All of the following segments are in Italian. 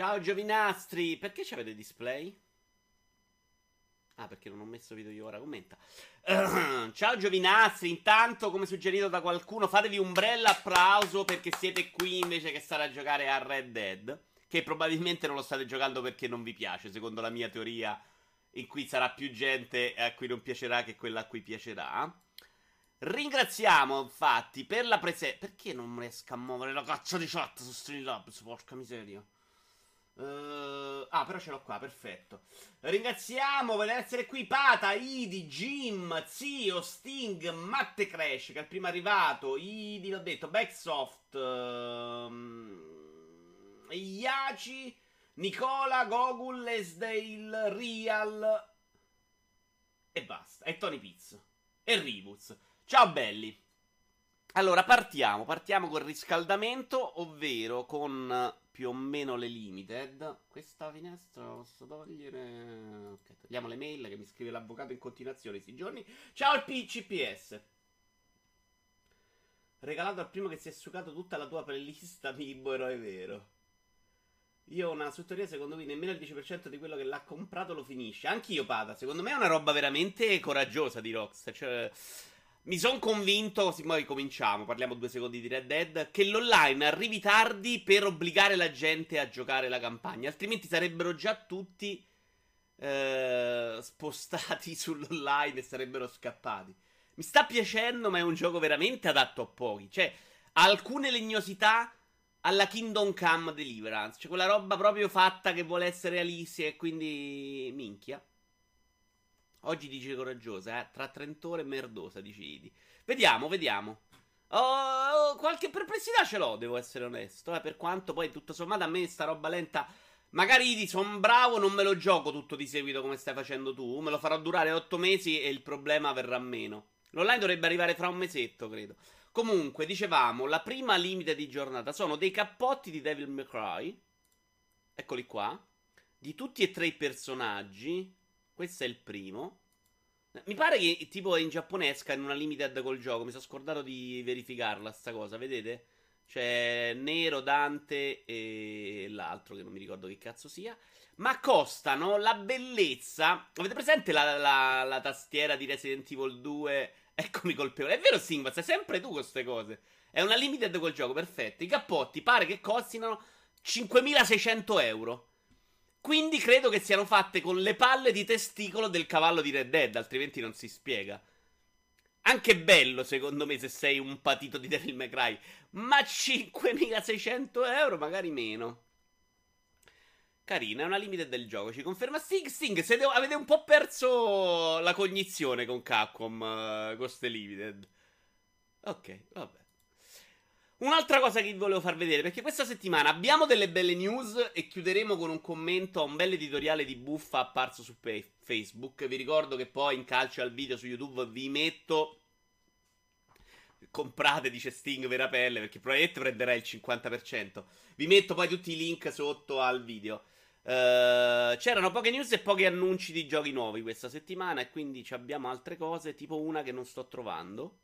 Ciao Giovinastri, perché c'avete display? Ah, perché non ho messo video io ora, commenta. Ciao Giovinastri, intanto come suggerito da qualcuno fatevi un bel applauso perché siete qui invece che stare a giocare a Red Dead, che probabilmente non lo state giocando perché non vi piace, secondo la mia teoria, in cui sarà più gente a cui non piacerà che quella a cui piacerà. Ringraziamo infatti per la presenza. Perché non riesco a muovere la cazzo di chat su Streamlabs? Porca miseria. Uh, ah, però ce l'ho qua, perfetto. Ringraziamo per essere qui Pata, Idi, Jim, Zio, Sting, Matte Crash, che è il primo arrivato. Idi, l'ho detto, Backsoft, uh, Iaci, Nicola, Gogul, Esdale, Real e basta. E Tony Pizzo. E Ribuz. Ciao belli. Allora, partiamo. Partiamo col riscaldamento, ovvero con più o meno le limited. Questa finestra la posso togliere. Ok, togliamo le mail che mi scrive l'avvocato in continuazione questi giorni. Ciao il PCPS. Regalato al primo che si è succato tutta la tua playlist amiibo eroe vero. Io ho una sottoria, secondo me nemmeno il 10% di quello che l'ha comprato lo finisce. Anch'io, Pada. Secondo me è una roba veramente coraggiosa di Rockstar. Cioè, mi sono convinto, così poi cominciamo, parliamo due secondi di Red Dead, che l'online arrivi tardi per obbligare la gente a giocare la campagna, altrimenti sarebbero già tutti eh, spostati sull'online e sarebbero scappati. Mi sta piacendo, ma è un gioco veramente adatto a pochi. Cioè, ha alcune legnosità alla Kingdom Come Deliverance, cioè quella roba proprio fatta che vuole essere realistica e quindi minchia. Oggi dice coraggiosa, eh? Tra 30 ore merdosa, dice Idi. Vediamo, vediamo. Oh, qualche perplessità ce l'ho, devo essere onesto. Eh? Per quanto poi, tutto sommato, a me sta roba lenta. Magari Idi, sono bravo, non me lo gioco tutto di seguito come stai facendo tu. Me lo farò durare 8 mesi e il problema verrà meno. L'online dovrebbe arrivare fra un mesetto, credo. Comunque, dicevamo, la prima limite di giornata sono dei cappotti di Devil May Cry. Eccoli qua. Di tutti e tre i personaggi. Questo è il primo. Mi pare che tipo in giapponesca in una limited col gioco. Mi sono scordato di verificarla sta cosa, vedete? C'è Nero, Dante e l'altro che non mi ricordo che cazzo sia. Ma costano la bellezza. Avete presente la, la, la tastiera di Resident Evil 2? Eccomi colpevole. È vero, Singba, sei sempre tu con queste cose. È una limited col gioco, perfetto. I cappotti pare che costino 5600 euro. Quindi credo che siano fatte con le palle di testicolo del cavallo di Red Dead, altrimenti non si spiega. Anche bello, secondo me, se sei un patito di Devil May Cry. Ma 5600 euro, magari meno. Carina, è una limite del gioco. Ci conferma Sting. Sting, siete, avete un po' perso la cognizione con Capcom, uh, con ste limited. Ok, vabbè. Un'altra cosa che vi volevo far vedere, perché questa settimana abbiamo delle belle news e chiuderemo con un commento a un bel editoriale di buffa apparso su Facebook. Vi ricordo che poi in calcio al video su YouTube vi metto. Comprate, dice Sting, vera pelle, perché probabilmente prenderà il 50%. Vi metto poi tutti i link sotto al video. Uh, c'erano poche news e pochi annunci di giochi nuovi questa settimana, e quindi abbiamo altre cose, tipo una che non sto trovando.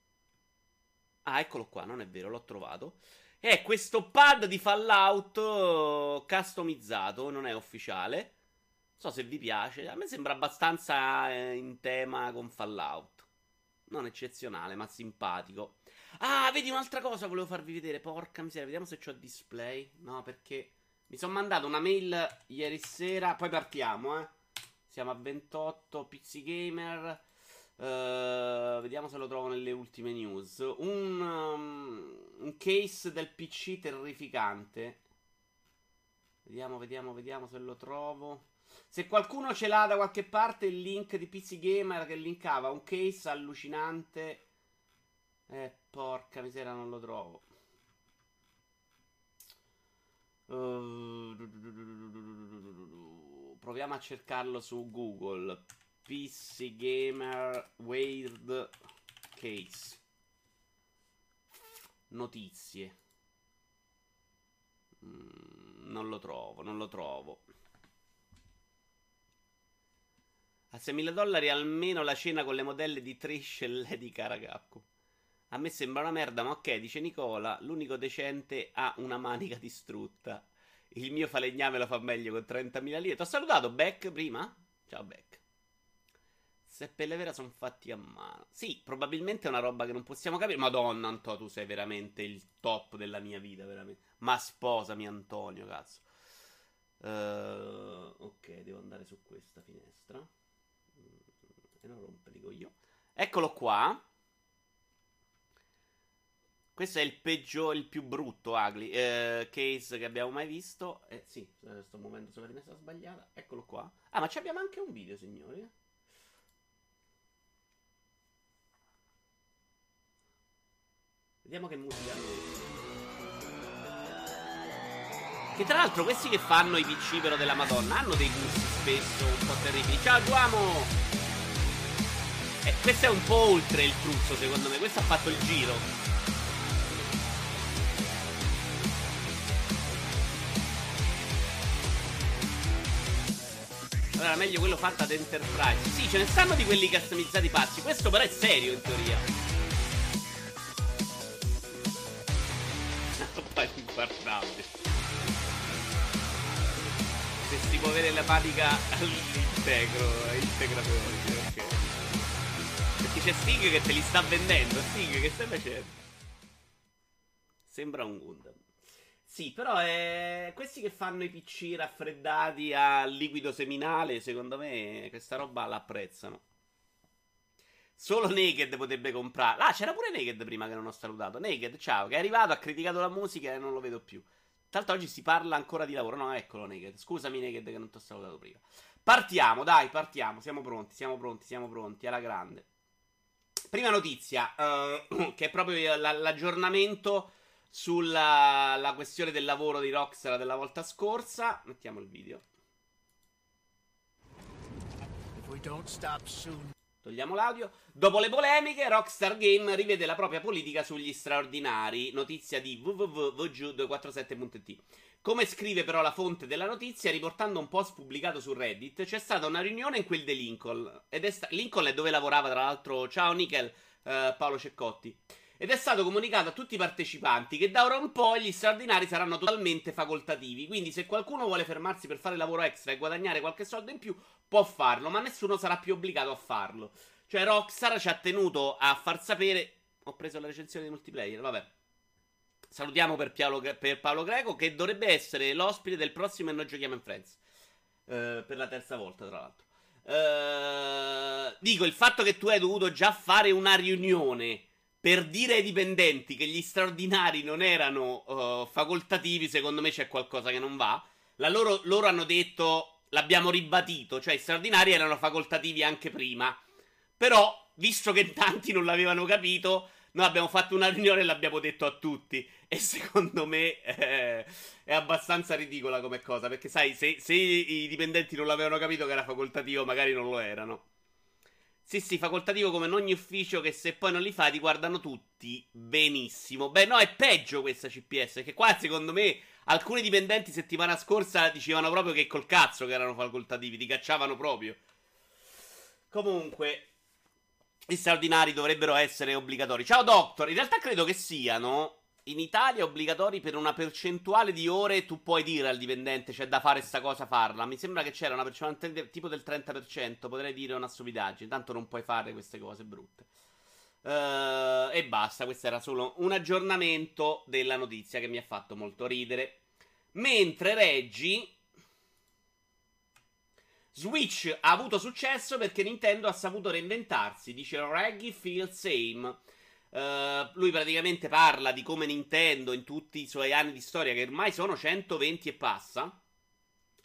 Ah, eccolo qua, non è vero, l'ho trovato. È questo pad di Fallout uh, customizzato, non è ufficiale. Non so se vi piace, a me sembra abbastanza eh, in tema con Fallout. Non eccezionale, ma simpatico. Ah, vedi un'altra cosa volevo farvi vedere, porca miseria, vediamo se c'ho display. No, perché mi sono mandato una mail ieri sera, poi partiamo, eh. Siamo a 28, PC Gamer. Uh, vediamo se lo trovo nelle ultime news. Un, um, un, case del PC terrificante. Vediamo, vediamo, vediamo se lo trovo. Se qualcuno ce l'ha da qualche parte il link di PC Gamer che linkava un case allucinante. Eh, porca miseria, non lo trovo. Uh, proviamo a cercarlo su Google. PC Gamer Weird Case. Notizie. Mm, non lo trovo, non lo trovo. A 6.000 dollari almeno la cena con le modelle di Trish e Lady Caracapco. A me sembra una merda, ma ok, dice Nicola, l'unico decente ha una manica distrutta. Il mio falegname lo fa meglio con 30.000 lire. Ti ho salutato, Beck, prima? Ciao, Beck. Se pelle vera sono fatti a mano. Sì, probabilmente è una roba che non possiamo capire. Madonna, Anto, tu sei veramente il top della mia vita, veramente. Ma sposami, Antonio, cazzo. Uh, ok, devo andare su questa finestra. Mm, e non rompere io. Eccolo qua. Questo è il peggio, il più brutto ugly eh, case che abbiamo mai visto. Eh sì, eh, sto muovendo sulla finestra sbagliata. Eccolo qua. Ah, ma abbiamo anche un video, signori. Vediamo che musica. Che tra l'altro questi che fanno i PC però della Madonna hanno dei gusti spesso un po' terribili. Ciao Duamo! Eh, questo è un po' oltre il fruzzo secondo me, questo ha fatto il giro. Allora, meglio quello fatto ad Enterprise. Sì, ce ne stanno di quelli customizzati pazzi. Questo però è serio in teoria. Guardate. Se si può avere la patica all'integro, integratore, ok. Perché c'è Sting che te li sta vendendo. Sting, che stai facendo? Sembra un Gundam. Sì, però è... questi che fanno i PC raffreddati a liquido seminale, secondo me questa roba l'apprezzano. Solo Naked potrebbe comprare. Ah, c'era pure Naked prima che non ho salutato. Naked, ciao, che è arrivato, ha criticato la musica e non lo vedo più. L'altro oggi si parla ancora di lavoro. No, eccolo Naked. Scusami Naked che non ti ho salutato prima. Partiamo, dai, partiamo. Siamo pronti, siamo pronti, siamo pronti. Alla grande. Prima notizia, uh, che è proprio l'aggiornamento sulla questione del lavoro di Rockstar della volta scorsa. Mettiamo il video. Togliamo l'audio. Dopo le polemiche, Rockstar Game rivede la propria politica sugli straordinari. Notizia di www.vg247.it. Come scrive però la fonte della notizia, riportando un post pubblicato su Reddit, c'è stata una riunione in quel di Lincoln. Ed è sta- Lincoln è dove lavorava, tra l'altro. Ciao Nickel, eh, Paolo Ceccotti ed è stato comunicato a tutti i partecipanti che da ora in poi gli straordinari saranno totalmente facoltativi. Quindi, se qualcuno vuole fermarsi per fare lavoro extra e guadagnare qualche soldo in più, può farlo, ma nessuno sarà più obbligato a farlo. Cioè, Rockstar ci ha tenuto a far sapere. Ho preso la recensione di multiplayer, vabbè. Salutiamo per, Paolo, per Paolo Greco, che dovrebbe essere l'ospite del prossimo e noi giochiamo in Friends. Uh, per la terza volta, tra l'altro. Uh, dico, il fatto che tu hai dovuto già fare una riunione per dire ai dipendenti che gli straordinari non erano uh, facoltativi, secondo me c'è qualcosa che non va. Loro, loro, hanno detto, l'abbiamo ribadito, cioè i straordinari erano facoltativi anche prima. Però, visto che tanti non l'avevano capito, noi abbiamo fatto una riunione e l'abbiamo detto a tutti. E secondo me eh, è abbastanza ridicola come cosa, perché sai, se, se i dipendenti non l'avevano capito che era facoltativo, magari non lo erano. Sì, sì, facoltativo come in ogni ufficio che se poi non li fai ti guardano tutti benissimo. Beh, no, è peggio questa CPS, che qua secondo me alcuni dipendenti settimana scorsa dicevano proprio che col cazzo che erano facoltativi, ti cacciavano proprio. Comunque, gli straordinari dovrebbero essere obbligatori. Ciao Doctor, in realtà credo che siano in Italia obbligatori per una percentuale di ore tu puoi dire al dipendente c'è da fare sta cosa farla. Mi sembra che c'era una percentuale tipo del 30%, potrei dire una stupidaggine, tanto non puoi fare queste cose brutte. Uh, e basta, questo era solo un aggiornamento della notizia che mi ha fatto molto ridere. Mentre Reggie Switch ha avuto successo perché Nintendo ha saputo reinventarsi, dice Reggie Feel Same. Uh, lui praticamente parla di come Nintendo in tutti i suoi anni di storia, che ormai sono 120 e passa,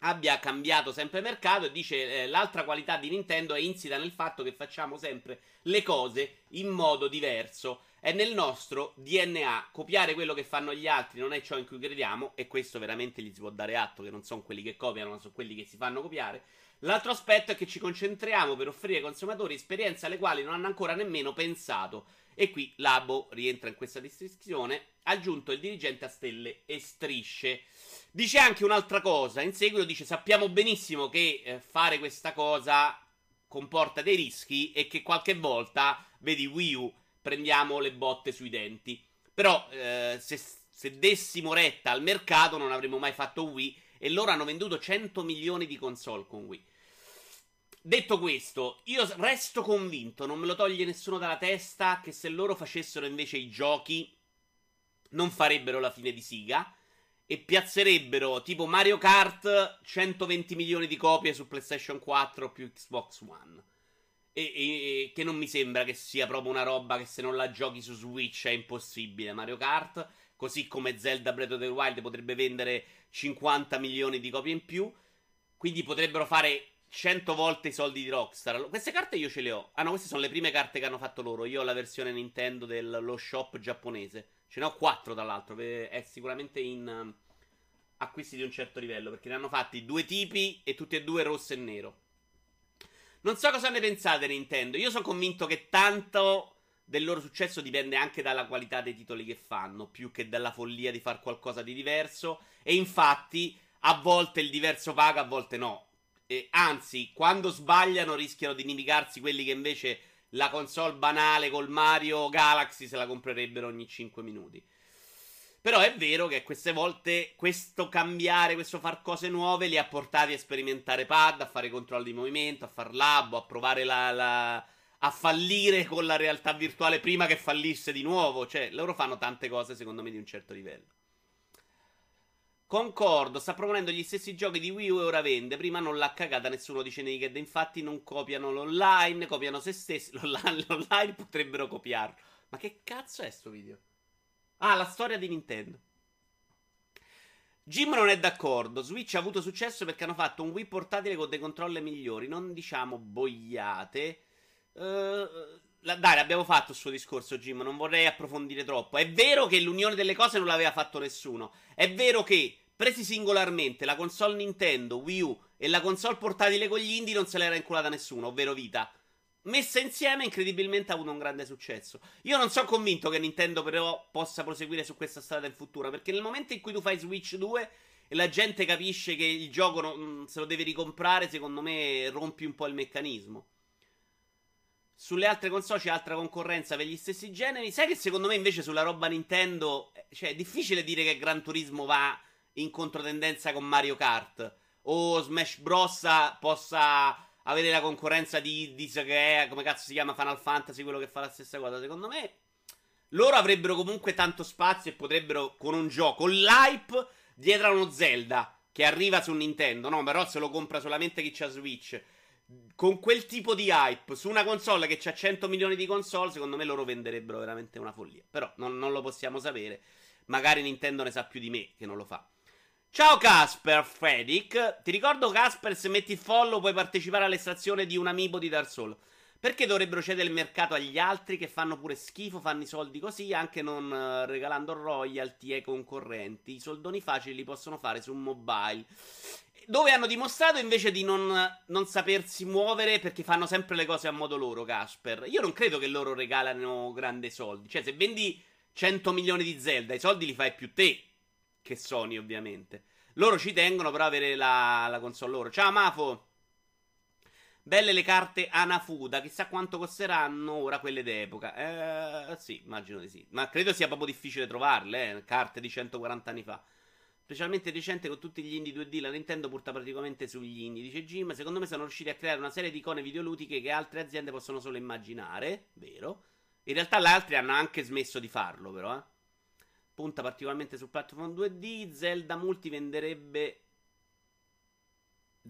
abbia cambiato sempre mercato e dice eh, l'altra qualità di Nintendo è insita nel fatto che facciamo sempre le cose in modo diverso. È nel nostro DNA. Copiare quello che fanno gli altri non è ciò in cui crediamo e questo veramente gli si può dare atto che non sono quelli che copiano, ma sono quelli che si fanno copiare. L'altro aspetto è che ci concentriamo per offrire ai consumatori esperienze alle quali non hanno ancora nemmeno pensato e qui Labo rientra in questa descrizione. Aggiunto il dirigente a stelle e strisce. Dice anche un'altra cosa. In seguito dice: Sappiamo benissimo che eh, fare questa cosa comporta dei rischi e che qualche volta, vedi Wii U, prendiamo le botte sui denti. Però, eh, se se dessimo retta al mercato non avremmo mai fatto Wii e loro hanno venduto 100 milioni di console con Wii. Detto questo, io resto convinto, non me lo toglie nessuno dalla testa, che se loro facessero invece i giochi non farebbero la fine di Siga e piazzerebbero tipo Mario Kart 120 milioni di copie su PlayStation 4 più Xbox One. E, e, che non mi sembra che sia proprio una roba che se non la giochi su Switch è impossibile. Mario Kart, così come Zelda Breath of the Wild potrebbe vendere 50 milioni di copie in più. Quindi potrebbero fare 100 volte i soldi di Rockstar. Queste carte io ce le ho. Ah no, queste sono le prime carte che hanno fatto loro. Io ho la versione Nintendo dello shop giapponese. Ce ne ho 4 tra l'altro. È sicuramente in um, acquisti di un certo livello. Perché ne hanno fatti due tipi e tutti e due rosso e nero. Non so cosa ne pensate Nintendo. Io sono convinto che tanto del loro successo dipende anche dalla qualità dei titoli che fanno, più che dalla follia di fare qualcosa di diverso. E infatti, a volte il diverso paga, a volte no. E anzi, quando sbagliano rischiano di inimicarsi quelli che invece la console banale col Mario Galaxy se la comprerebbero ogni 5 minuti. Però è vero che queste volte questo cambiare, questo far cose nuove li ha portati a sperimentare pad, a fare controlli di movimento, a far labo, a provare la, la, a fallire con la realtà virtuale prima che fallisse di nuovo. Cioè, loro fanno tante cose secondo me di un certo livello. Concordo, sta proponendo gli stessi giochi di Wii U e ora vende. Prima non l'ha cagata nessuno dice Naked. Infatti non copiano l'online, copiano se stessi. L'online, l'online potrebbero copiarlo. Ma che cazzo è sto video? Ah, la storia di Nintendo. Jim non è d'accordo. Switch ha avuto successo perché hanno fatto un Wii portatile con dei controller migliori. Non diciamo boiate. Uh, dai, l'abbiamo fatto il suo discorso, Jim. Non vorrei approfondire troppo. È vero che l'unione delle cose non l'aveva fatto nessuno. È vero che, presi singolarmente, la console Nintendo, Wii U e la console portatile con gli indie non se l'era inculata nessuno, ovvero Vita messa insieme incredibilmente ha avuto un grande successo. Io non sono convinto che Nintendo però possa proseguire su questa strada in futuro, perché nel momento in cui tu fai Switch 2 e la gente capisce che il gioco non, mm, se lo deve ricomprare, secondo me rompi un po' il meccanismo. Sulle altre console c'è altra concorrenza per gli stessi generi. Sai che secondo me invece sulla roba Nintendo, eh, cioè è difficile dire che Gran Turismo va in controtendenza con Mario Kart o Smash Bros possa avere la concorrenza di, di che è, come cazzo si chiama Final Fantasy, quello che fa la stessa cosa. Secondo me, loro avrebbero comunque tanto spazio e potrebbero con un gioco, con l'hype dietro a uno Zelda che arriva su Nintendo, no, però se lo compra solamente chi c'ha Switch. Con quel tipo di hype su una console che ha 100 milioni di console, secondo me loro venderebbero veramente una follia. Però non, non lo possiamo sapere. Magari Nintendo ne sa più di me che non lo fa. Ciao Casper Fedic, ti ricordo Casper se metti follow puoi partecipare all'estrazione di un amiibo di Dark Souls. Perché dovrebbero cedere il mercato agli altri che fanno pure schifo, fanno i soldi così, anche non uh, regalando royalty ai concorrenti? I soldoni facili li possono fare su mobile. Dove hanno dimostrato invece di non, non sapersi muovere perché fanno sempre le cose a modo loro, Casper. Io non credo che loro regalano grandi soldi. Cioè, se vendi 100 milioni di Zelda, i soldi li fai più te che Sony, ovviamente. Loro ci tengono però avere la, la console loro. Ciao Mafo! Belle le carte Anafuda, chissà quanto costeranno ora quelle d'epoca. Eh, sì, immagino di sì. Ma credo sia proprio difficile trovarle, eh, carte di 140 anni fa. Specialmente recente con tutti gli indie 2D, la Nintendo porta praticamente sugli indie. Dice Jim, secondo me sono riusciti a creare una serie di icone videoludiche che altre aziende possono solo immaginare. Vero? In realtà le altre hanno anche smesso di farlo, però, eh punta particolarmente sul platform 2D. Zelda Multi venderebbe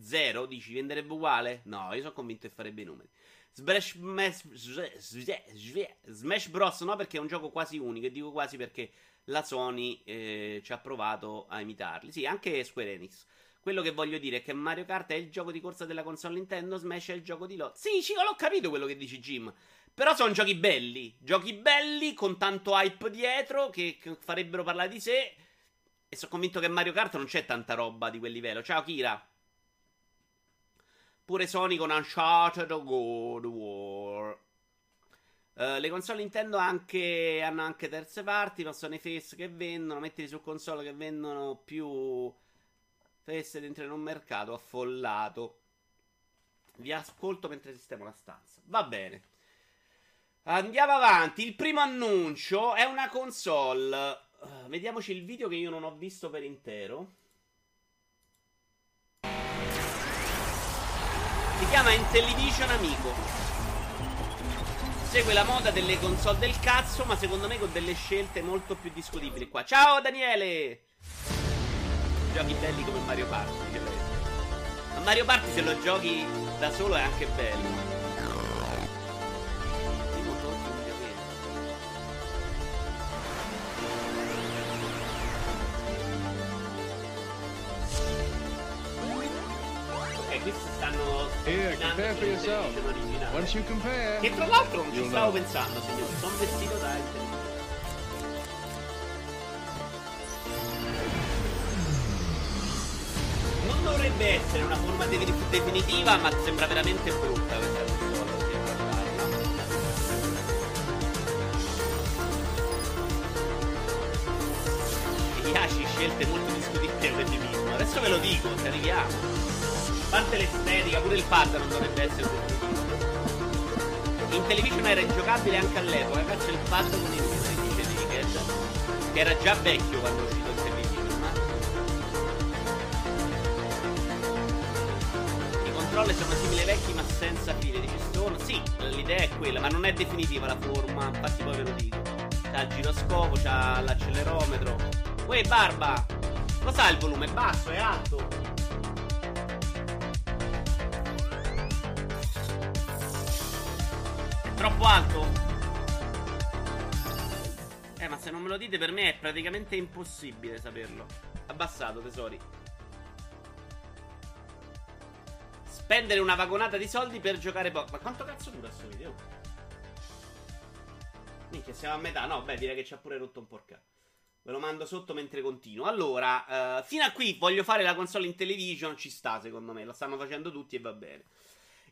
zero? Dici venderebbe uguale? No, io sono convinto che farebbe i numeri. Smash, Smash, Bros. no, perché è un gioco quasi unico. E dico quasi perché la Sony eh, ci ha provato a imitarli. Sì, anche Square Enix. Quello che voglio dire è che Mario Kart è il gioco di corsa della console Nintendo, Smash è il gioco di lot. Sì, ci l'ho capito quello che dici, Jim. Però sono giochi belli. Giochi belli con tanto hype dietro che, che farebbero parlare di sé. E sono convinto che Mario Kart non c'è tanta roba di quel livello. Ciao Kira. Pure Sony con Uncharted God War. Uh, le console Nintendo anche, hanno anche terze parti, ma sono i face che vendono. Mettili su console che vendono più face dentro in un mercato affollato. Vi ascolto mentre sistemo la stanza. Va bene. Andiamo avanti. Il primo annuncio è una console Uh, vediamoci il video che io non ho visto per intero. Si chiama Intellivision Amico. Segue la moda delle console del cazzo, ma secondo me con delle scelte molto più discutibili qua. Ciao Daniele! Giochi belli come Mario Party. Ma Mario Party se lo giochi da solo è anche bello. Compare for yourself. Once you compare, che tra l'altro non ci stavo know. pensando, signore. Sono vestito da Non dovrebbe essere una forma de- definitiva, ma sembra veramente brutta questa piace scelte molto discutibili all'efemismo. Adesso ve lo dico, se arriviamo parte l'estetica, pure il pad non dovrebbe essere In television era ingiocabile anche all'epoca, cazzo il pad con il dice di Wicked, che era già vecchio quando è uscito in television. I controller sono simili ai vecchi ma senza file, dice Stone. Sì, l'idea è quella, ma non è definitiva la forma, infatti poi ve lo dico. C'ha il giroscopo, c'ha l'accelerometro. Uè, barba! Lo sa il volume? È basso, è alto? Dite per me è praticamente impossibile saperlo. Abbassato, tesori. Spendere una vagonata di soldi per giocare poco. Ma quanto cazzo dura questo video? Minchia, siamo a metà. No, beh, direi che ci ha pure rotto un porca. Ve lo mando sotto mentre continuo. Allora, uh, fino a qui voglio fare la console in television. Ci sta, secondo me. La stanno facendo tutti e va bene.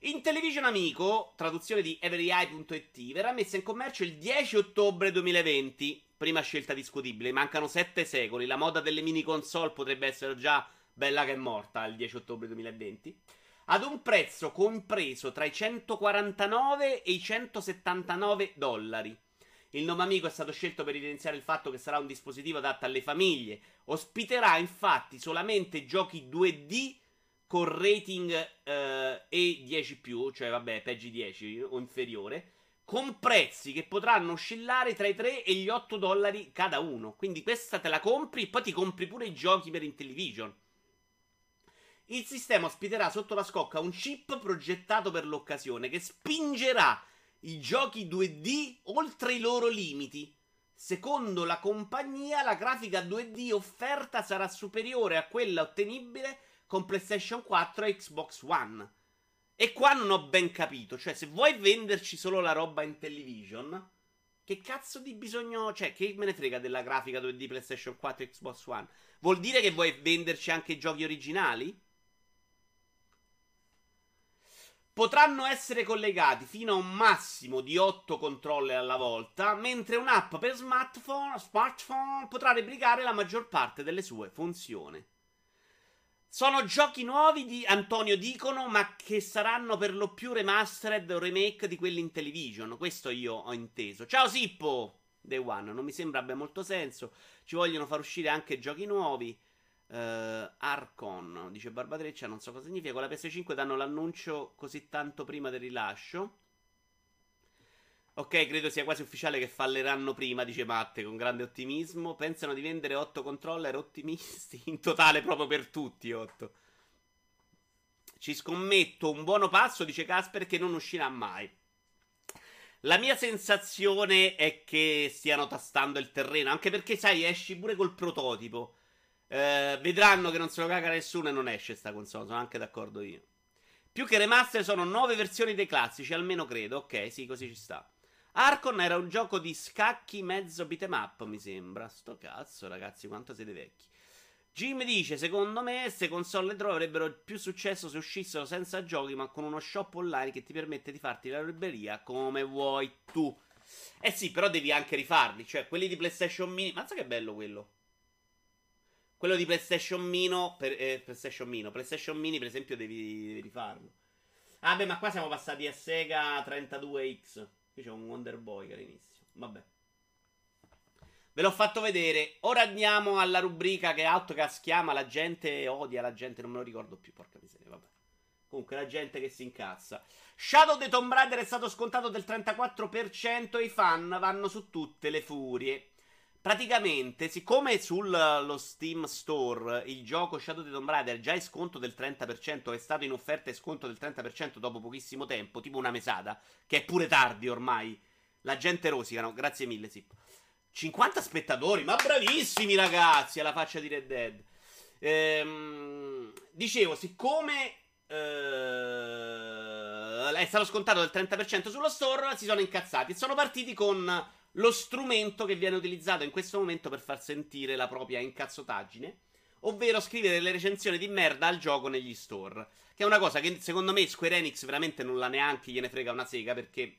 In Television Amico, traduzione di everyeye.it, verrà messa in commercio il 10 ottobre 2020. Prima scelta discutibile, mancano 7 secoli. La moda delle mini console potrebbe essere già bella che è morta il 10 ottobre 2020. Ad un prezzo compreso tra i 149 e i 179 dollari. Il nome amico è stato scelto per evidenziare il fatto che sarà un dispositivo adatto alle famiglie. Ospiterà infatti solamente giochi 2D con rating eh, E10+, cioè vabbè, PEGI 10 o inferiore, con prezzi che potranno oscillare tra i 3 e gli 8 dollari cada uno. Quindi questa te la compri e poi ti compri pure i giochi per Intellivision. Il sistema ospiterà sotto la scocca un chip progettato per l'occasione che spingerà i giochi 2D oltre i loro limiti. Secondo la compagnia, la grafica 2D offerta sarà superiore a quella ottenibile con PlayStation 4 e Xbox One. E qua non ho ben capito, cioè se vuoi venderci solo la roba in television, che cazzo di bisogno, cioè che me ne frega della grafica di PlayStation 4 e Xbox One? Vuol dire che vuoi venderci anche i giochi originali? Potranno essere collegati fino a un massimo di 8 controller alla volta, mentre un'app per smartphone, smartphone potrà replicare la maggior parte delle sue funzioni. Sono giochi nuovi di Antonio dicono, ma che saranno per lo più remastered o remake di quelli in television. Questo io ho inteso. Ciao Sippo! Day One, non mi sembra abbia molto senso. Ci vogliono far uscire anche giochi nuovi. Uh, Arcon, dice Barbatreccia, non so cosa significa. Con la PS5 danno l'annuncio così tanto prima del rilascio. Ok, credo sia quasi ufficiale che falleranno prima, dice Matte con grande ottimismo. Pensano di vendere 8 controller ottimisti, in totale proprio per tutti 8. Ci scommetto un buono passo, dice Casper, che non uscirà mai. La mia sensazione è che stiano tastando il terreno, anche perché, sai, esci pure col prototipo. Eh, vedranno che non se lo caga nessuno e non esce sta console, sono anche d'accordo io. Più che remaster sono nuove versioni dei classici, almeno credo. Ok, sì, così ci sta. Arcon era un gioco di scacchi mezzo beat'em up, mi sembra. Sto cazzo, ragazzi, quanto siete vecchi. Jim dice: Secondo me, queste console retro avrebbero più successo se uscissero senza giochi, ma con uno shop online che ti permette di farti la libreria come vuoi tu. Eh sì, però devi anche rifarli. Cioè, quelli di PlayStation Mini. Mazza che bello quello. Quello di PlayStation Mino. Per, eh, PlayStation Mino. PlayStation Mini, per esempio, devi, devi rifarlo. Ah, beh, ma qua siamo passati a Sega 32X. Qui c'è un Wonder Boy carinissimo. Vabbè. Ve l'ho fatto vedere. Ora andiamo alla rubrica che Outcast chiama La gente odia la gente, non me lo ricordo più, porca miseria, vabbè. Comunque la gente che si incazza. Shadow the Tomb Raider è stato scontato del 34% e i fan vanno su tutte le furie. Praticamente, siccome sullo Steam Store il gioco Shadow the Tomb Raider già è sconto del 30%, è stato in offerta e sconto del 30% dopo pochissimo tempo, tipo una mesata, che è pure tardi ormai. La gente rosicano, grazie mille, Sip. 50 spettatori, ma bravissimi ragazzi, alla faccia di Red Dead. Ehm, dicevo, siccome eh, è stato scontato del 30% sullo store, si sono incazzati e sono partiti con lo strumento che viene utilizzato in questo momento per far sentire la propria incazzotaggine, ovvero scrivere delle recensioni di merda al gioco negli store. Che è una cosa che secondo me Square Enix veramente non la neanche gliene frega una sega perché.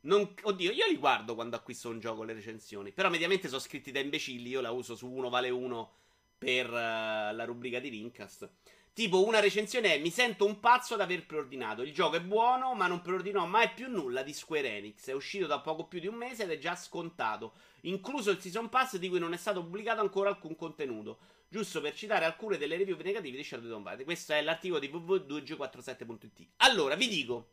Non, oddio, io li guardo quando acquisto un gioco le recensioni. Però mediamente sono scritti da imbecilli. Io la uso su uno vale uno per uh, la rubrica di Rincast. Tipo, una recensione è: Mi sento un pazzo ad aver preordinato. Il gioco è buono, ma non preordinò mai più nulla di Square Enix. È uscito da poco più di un mese ed è già scontato. Incluso il Season Pass di cui non è stato pubblicato ancora alcun contenuto. Giusto per citare alcune delle review negative di Shadow Tomb Raider. Questo è l'articolo di www.2g47.it. Allora, vi dico.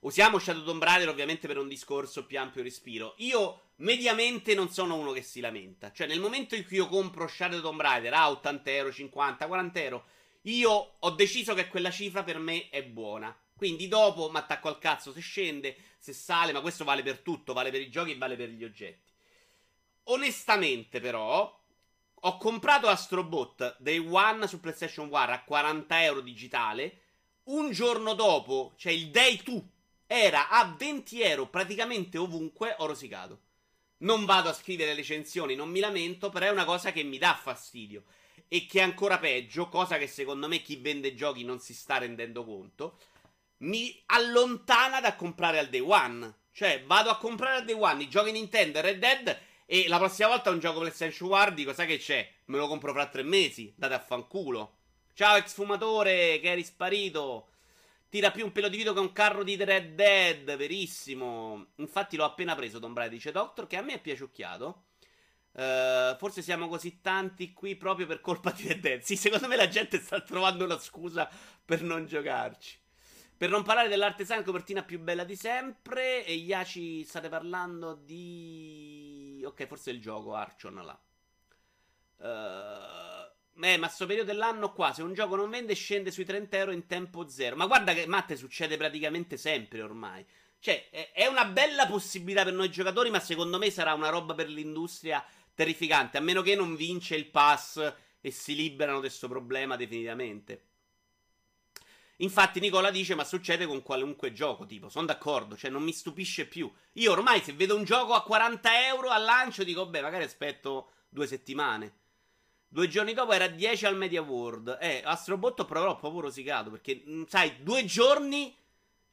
Usiamo Shadow Tomb Raider ovviamente per un discorso più ampio respiro. Io mediamente non sono uno che si lamenta. Cioè, nel momento in cui io compro Shadow Tomb Raider a 80 euro, 50, 40 euro, io ho deciso che quella cifra per me è buona. Quindi dopo mi attacco al cazzo se scende, se sale, ma questo vale per tutto, vale per i giochi e vale per gli oggetti. Onestamente, però, ho comprato Astrobot Day One su PlayStation War a 40 euro digitale. Un giorno dopo, cioè il Day 2, era a 20 euro praticamente ovunque. Ho rosicato. Non vado a scrivere recensioni, non mi lamento, però è una cosa che mi dà fastidio. E che è ancora peggio, cosa che secondo me chi vende giochi non si sta rendendo conto, mi allontana da comprare al day one. Cioè, vado a comprare al day one i giochi Nintendo e Red Dead e la prossima volta un gioco PlayStation War dico, sai che c'è? Me lo compro fra tre mesi, date a fanculo. Ciao ex fumatore, che eri sparito. Tira più un pelo di vito che un carro di Red Dead, verissimo. Infatti l'ho appena preso, Don Brady, dice Doctor, che a me è piaciucchiato. Uh, forse siamo così tanti qui proprio per colpa di Red Dead. Sì, secondo me la gente sta trovando una scusa per non giocarci. Per non parlare dell'artesana copertina più bella di sempre. E Iaci state parlando di... Ok, forse il gioco, Archon là. Uh, eh, ma sto periodo dell'anno qua, se un gioco non vende, scende sui 30 euro in tempo zero. Ma guarda che, Matte, succede praticamente sempre ormai. Cioè, è una bella possibilità per noi giocatori, ma secondo me sarà una roba per l'industria terrificante. A meno che non vince il pass e si liberano di questo problema definitivamente. Infatti, Nicola dice: Ma succede con qualunque gioco. Tipo, sono d'accordo, cioè non mi stupisce più. Io ormai, se vedo un gioco a 40 euro al lancio, dico: Beh, magari aspetto due settimane. Due giorni dopo era 10 al Media World. Eh, Astrobot però proprio rosicato. Perché, mm, sai, due giorni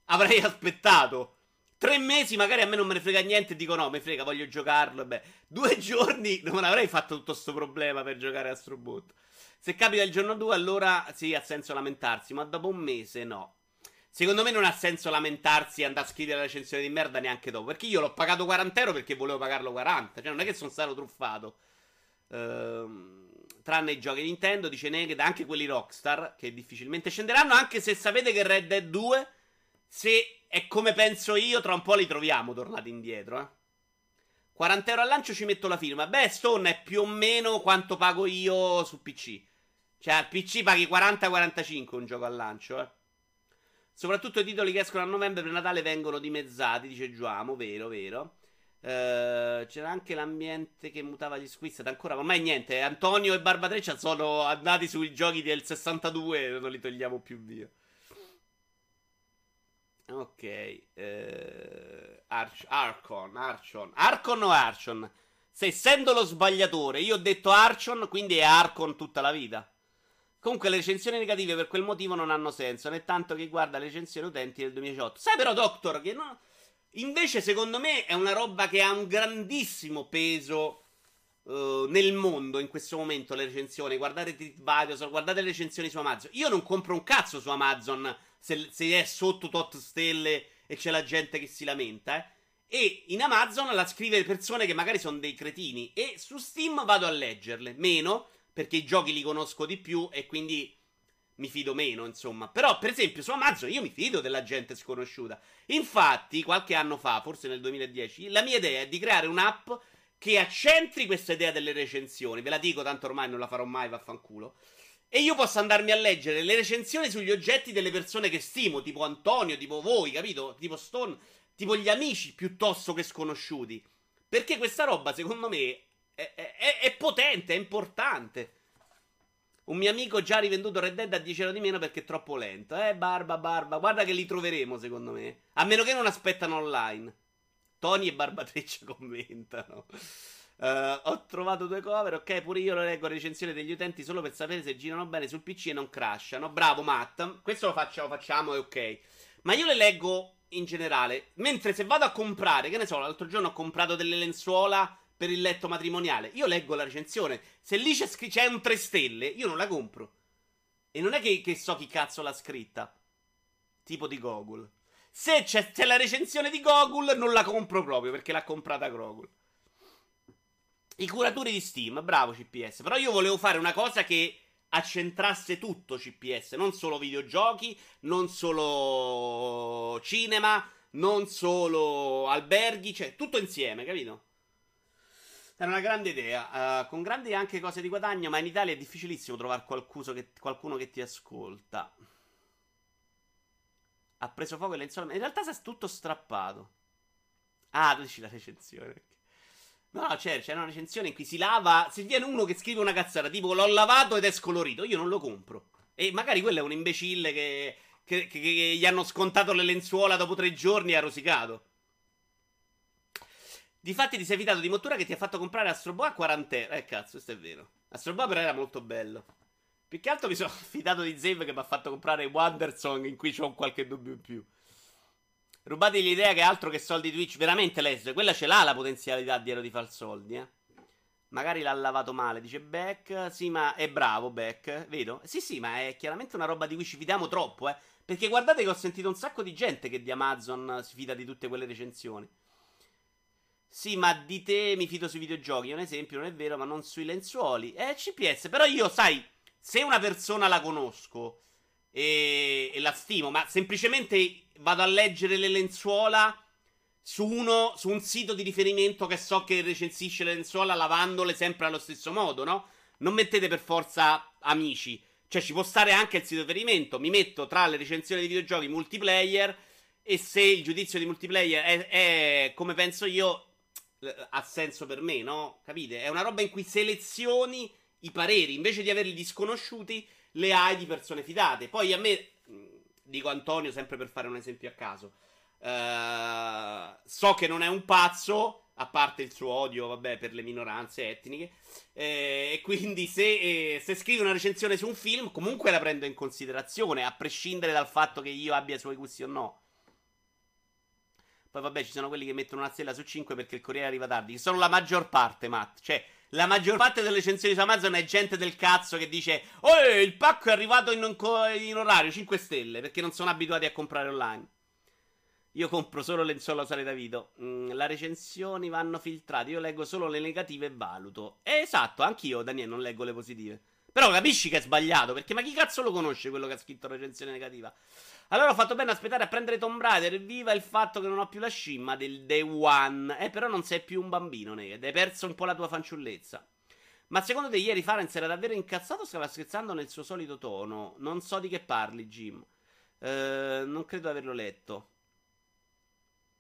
avrei aspettato. Tre mesi magari a me non me ne frega niente dico no, mi frega, voglio giocarlo. Beh, due giorni non avrei fatto tutto questo problema per giocare Astrobot. Se capita il giorno 2 allora sì, ha senso lamentarsi, ma dopo un mese no. Secondo me non ha senso lamentarsi e andare a scrivere la recensione di merda neanche dopo. Perché io l'ho pagato 40 euro perché volevo pagarlo 40. Cioè non è che sono stato truffato. Ehm tranne i giochi Nintendo, dice Naked, anche quelli Rockstar, che difficilmente scenderanno, anche se sapete che Red Dead 2, se è come penso io, tra un po' li troviamo tornati indietro, eh. 40 euro al lancio ci metto la firma. Beh, Stone è più o meno quanto pago io su PC. Cioè, al PC paghi 40-45 un gioco al lancio, eh. Soprattutto i titoli che escono a novembre per Natale vengono dimezzati, dice Giuamo, vero, vero. Uh, c'era anche l'ambiente che mutava gli squisted ancora, ormai niente. Antonio e Barbatreccia sono andati sui giochi del 62 non li togliamo più via. Ok, uh, Arch- Archon, Archon, Archon o Archon? Se essendo lo sbagliatore, io ho detto Archon, quindi è Archon tutta la vita. Comunque le recensioni negative per quel motivo non hanno senso, né tanto che guarda le recensioni utenti del 2018. Sai però, Doctor, che no... Invece, secondo me, è una roba che ha un grandissimo peso uh, nel mondo in questo momento. Le recensioni, guardate TripAdvisor, guardate le recensioni su Amazon. Io non compro un cazzo su Amazon se, se è sotto tot stelle e c'è la gente che si lamenta, eh. E in Amazon la scrive persone che magari sono dei cretini. E su Steam vado a leggerle. Meno, perché i giochi li conosco di più e quindi mi fido meno, insomma. Però, per esempio, su Amazon io mi fido della gente sconosciuta. Infatti, qualche anno fa, forse nel 2010, la mia idea è di creare un'app che accentri questa idea delle recensioni. Ve la dico, tanto ormai non la farò mai, vaffanculo. E io posso andarmi a leggere le recensioni sugli oggetti delle persone che stimo, tipo Antonio, tipo voi, capito? Tipo Stone, tipo gli amici piuttosto che sconosciuti. Perché questa roba, secondo me, è, è, è potente, è importante. Un mio amico già rivenduto Red Dead a 10 euro di meno perché è troppo lento. Eh, barba, barba. Guarda che li troveremo, secondo me. A meno che non aspettano online. Tony e Barbatreccia commentano. Uh, ho trovato due cover, ok, pure io lo leggo recensioni degli utenti solo per sapere se girano bene sul PC e non crashano. Bravo Matt, questo lo facciamo, facciamo è ok. Ma io le leggo in generale, mentre se vado a comprare, che ne so, l'altro giorno ho comprato delle lenzuola per il letto matrimoniale. Io leggo la recensione. Se lì c'è, scr- c'è un 3 stelle, io non la compro. E non è che, che so chi cazzo l'ha scritta. Tipo di Google. Se c'è, c'è, la recensione di Google, non la compro proprio perché l'ha comprata Google. I curatori di Steam, bravo CPS. Però io volevo fare una cosa che accentrasse tutto CPS, non solo videogiochi, non solo cinema, non solo alberghi, cioè tutto insieme, capito? Era una grande idea, uh, con grandi anche cose di guadagno, ma in Italia è difficilissimo trovare che, qualcuno che ti ascolta. Ha preso fuoco il lenzuolo, in realtà si è tutto strappato. Ah, tu dici la recensione. No, no, c'è, c'è una recensione in cui si lava. Se viene uno che scrive una cazzata tipo l'ho lavato ed è scolorito, io non lo compro. E magari quello è un imbecille che, che, che, che gli hanno scontato le lenzuola dopo tre giorni e ha rosicato. Difatti ti sei fidato di Mottura che ti ha fatto comprare Astroboa a 40 euro. Eh cazzo, questo è vero. Astroboa però era molto bello. Più che altro mi sono fidato di Zave che mi ha fatto comprare Wandersong in cui c'ho qualche dubbio in più. Rubategli l'idea che altro che soldi Twitch. Veramente Leslie, quella ce l'ha la potenzialità dietro di far soldi, eh. Magari l'ha lavato male, dice Beck. Sì, ma è bravo Beck, vedo? Sì, sì, ma è chiaramente una roba di cui ci fidiamo troppo, eh. Perché guardate che ho sentito un sacco di gente che di Amazon si fida di tutte quelle recensioni. Sì, ma di te mi fido sui videogiochi. È un esempio, non è vero, ma non sui lenzuoli. È CPS. Però io, sai, se una persona la conosco e, e la stimo, ma semplicemente vado a leggere le lenzuola su, uno, su un sito di riferimento che so che recensisce le lenzuola lavandole sempre allo stesso modo, no? Non mettete per forza amici. Cioè, ci può stare anche il sito di riferimento. Mi metto tra le recensioni di videogiochi multiplayer. E se il giudizio di multiplayer è, è come penso io, ha senso per me, no? Capite? È una roba in cui selezioni i pareri, invece di averli disconosciuti, le hai di persone fidate. Poi a me, dico Antonio sempre per fare un esempio a caso, uh, so che non è un pazzo, a parte il suo odio, vabbè, per le minoranze etniche, eh, e quindi se, eh, se scrive una recensione su un film, comunque la prendo in considerazione, a prescindere dal fatto che io abbia i suoi gusti o no. Poi vabbè, ci sono quelli che mettono una stella su 5 perché il Corriere arriva tardi. Che sono la maggior parte, Matt. Cioè, la maggior parte delle recensioni su Amazon è gente del cazzo che dice: Oh, il pacco è arrivato in, in orario 5 stelle perché non sono abituati a comprare online. Io compro solo lenzuola usate da Vito. Mm, le recensioni vanno filtrate. Io leggo solo le negative e valuto. Esatto, anch'io, Daniele, non leggo le positive. Però capisci che è sbagliato. Perché ma chi cazzo lo conosce quello che ha scritto recensione negativa? Allora ho fatto bene aspettare a prendere Tomb Raider. Viva il fatto che non ho più la scimma del day one. Eh, però non sei più un bambino, Naked. Hai perso un po' la tua fanciullezza. Ma secondo te ieri Farenz era davvero incazzato o stava scherzando nel suo solito tono? Non so di che parli, Jim. Eh, non credo di averlo letto.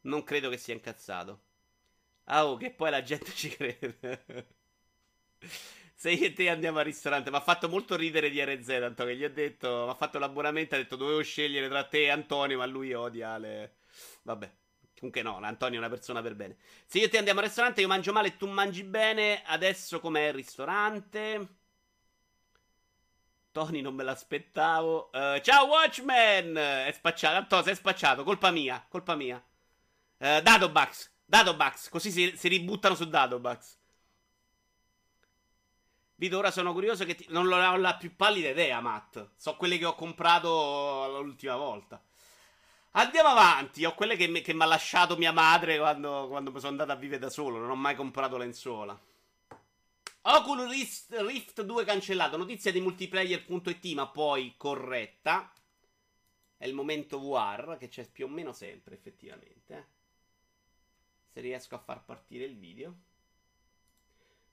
Non credo che sia incazzato. Ah, oh, che poi la gente ci crede. Se io e te andiamo al ristorante, mi ha fatto molto ridere di RZ, tanto che gli ho detto, mi ha fatto l'abbonamento, ha detto dovevo scegliere tra te e Antonio, ma lui odia le... Vabbè. Comunque no, Antonio è una persona per bene. Se io e te andiamo al ristorante, io mangio male e tu mangi bene, adesso com'è il ristorante? Tony non me l'aspettavo. Uh, ciao Watchman! È spacciato. Antonio, sei spacciato. Colpa mia. Colpa mia. Uh, Dadobax. Dadobax. Così si, si ributtano su Dadobax. Vito, ora sono curioso che ti... non ho la più pallida idea, Matt. So quelle che ho comprato l'ultima volta. Andiamo avanti. Ho quelle che, mi ha lasciato mia madre quando, quando sono andato a vivere da solo. Non ho mai comprato lenzuola. Oculus Rift 2 cancellato. Notizia di multiplayer.it, ma poi corretta. È il momento VR che c'è più o meno sempre, effettivamente. Se riesco a far partire il video.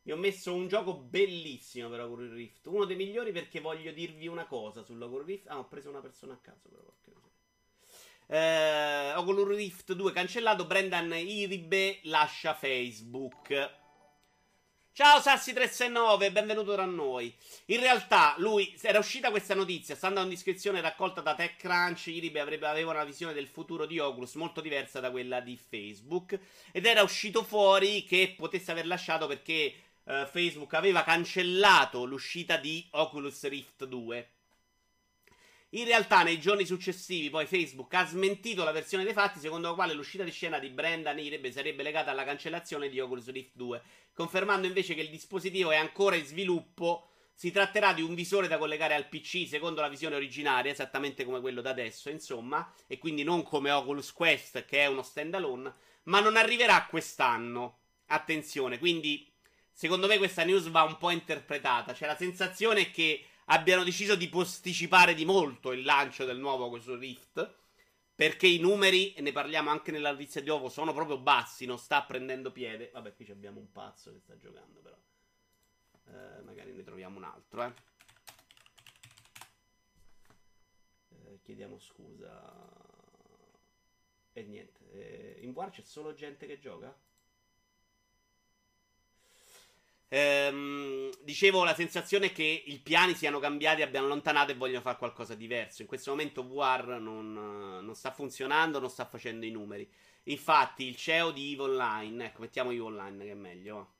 Vi ho messo un gioco bellissimo per Oculus Rift. Uno dei migliori perché voglio dirvi una cosa sull'Oculus Rift. Ah, ho preso una persona a caso, però. Eh, Oculus Rift 2 cancellato. Brendan Iribe lascia Facebook. Ciao Sassi369, benvenuto da noi. In realtà, lui era uscita questa notizia, stando a un'iscrizione raccolta da TechCrunch, Iribe avrebbe, aveva una visione del futuro di Oculus molto diversa da quella di Facebook ed era uscito fuori che potesse aver lasciato perché uh, Facebook aveva cancellato l'uscita di Oculus Rift 2. In realtà, nei giorni successivi, poi Facebook ha smentito la versione dei fatti, secondo la quale l'uscita di scena di Brendan Irebe sarebbe legata alla cancellazione di Oculus Rift 2, confermando invece che il dispositivo è ancora in sviluppo. Si tratterà di un visore da collegare al PC secondo la visione originaria, esattamente come quello da adesso, insomma, e quindi non come Oculus Quest, che è uno standalone, ma non arriverà quest'anno. Attenzione, quindi secondo me questa news va un po' interpretata. C'è la sensazione che abbiano deciso di posticipare di molto il lancio del nuovo questo Rift. Perché i numeri, e ne parliamo anche nella notizia di Ovo, sono proprio bassi, non sta prendendo piede. Vabbè, qui abbiamo un pazzo che sta giocando, però. Eh, magari ne troviamo un altro, eh. eh chiediamo scusa. E niente. Eh, in War c'è solo gente che gioca? Ehm, dicevo, la sensazione è che i piani siano cambiati, abbiano allontanato e vogliono fare qualcosa di diverso. In questo momento VR non, non, sta funzionando, non sta facendo i numeri. Infatti, il CEO di EVE Online, ecco, mettiamo EVE Online che è meglio.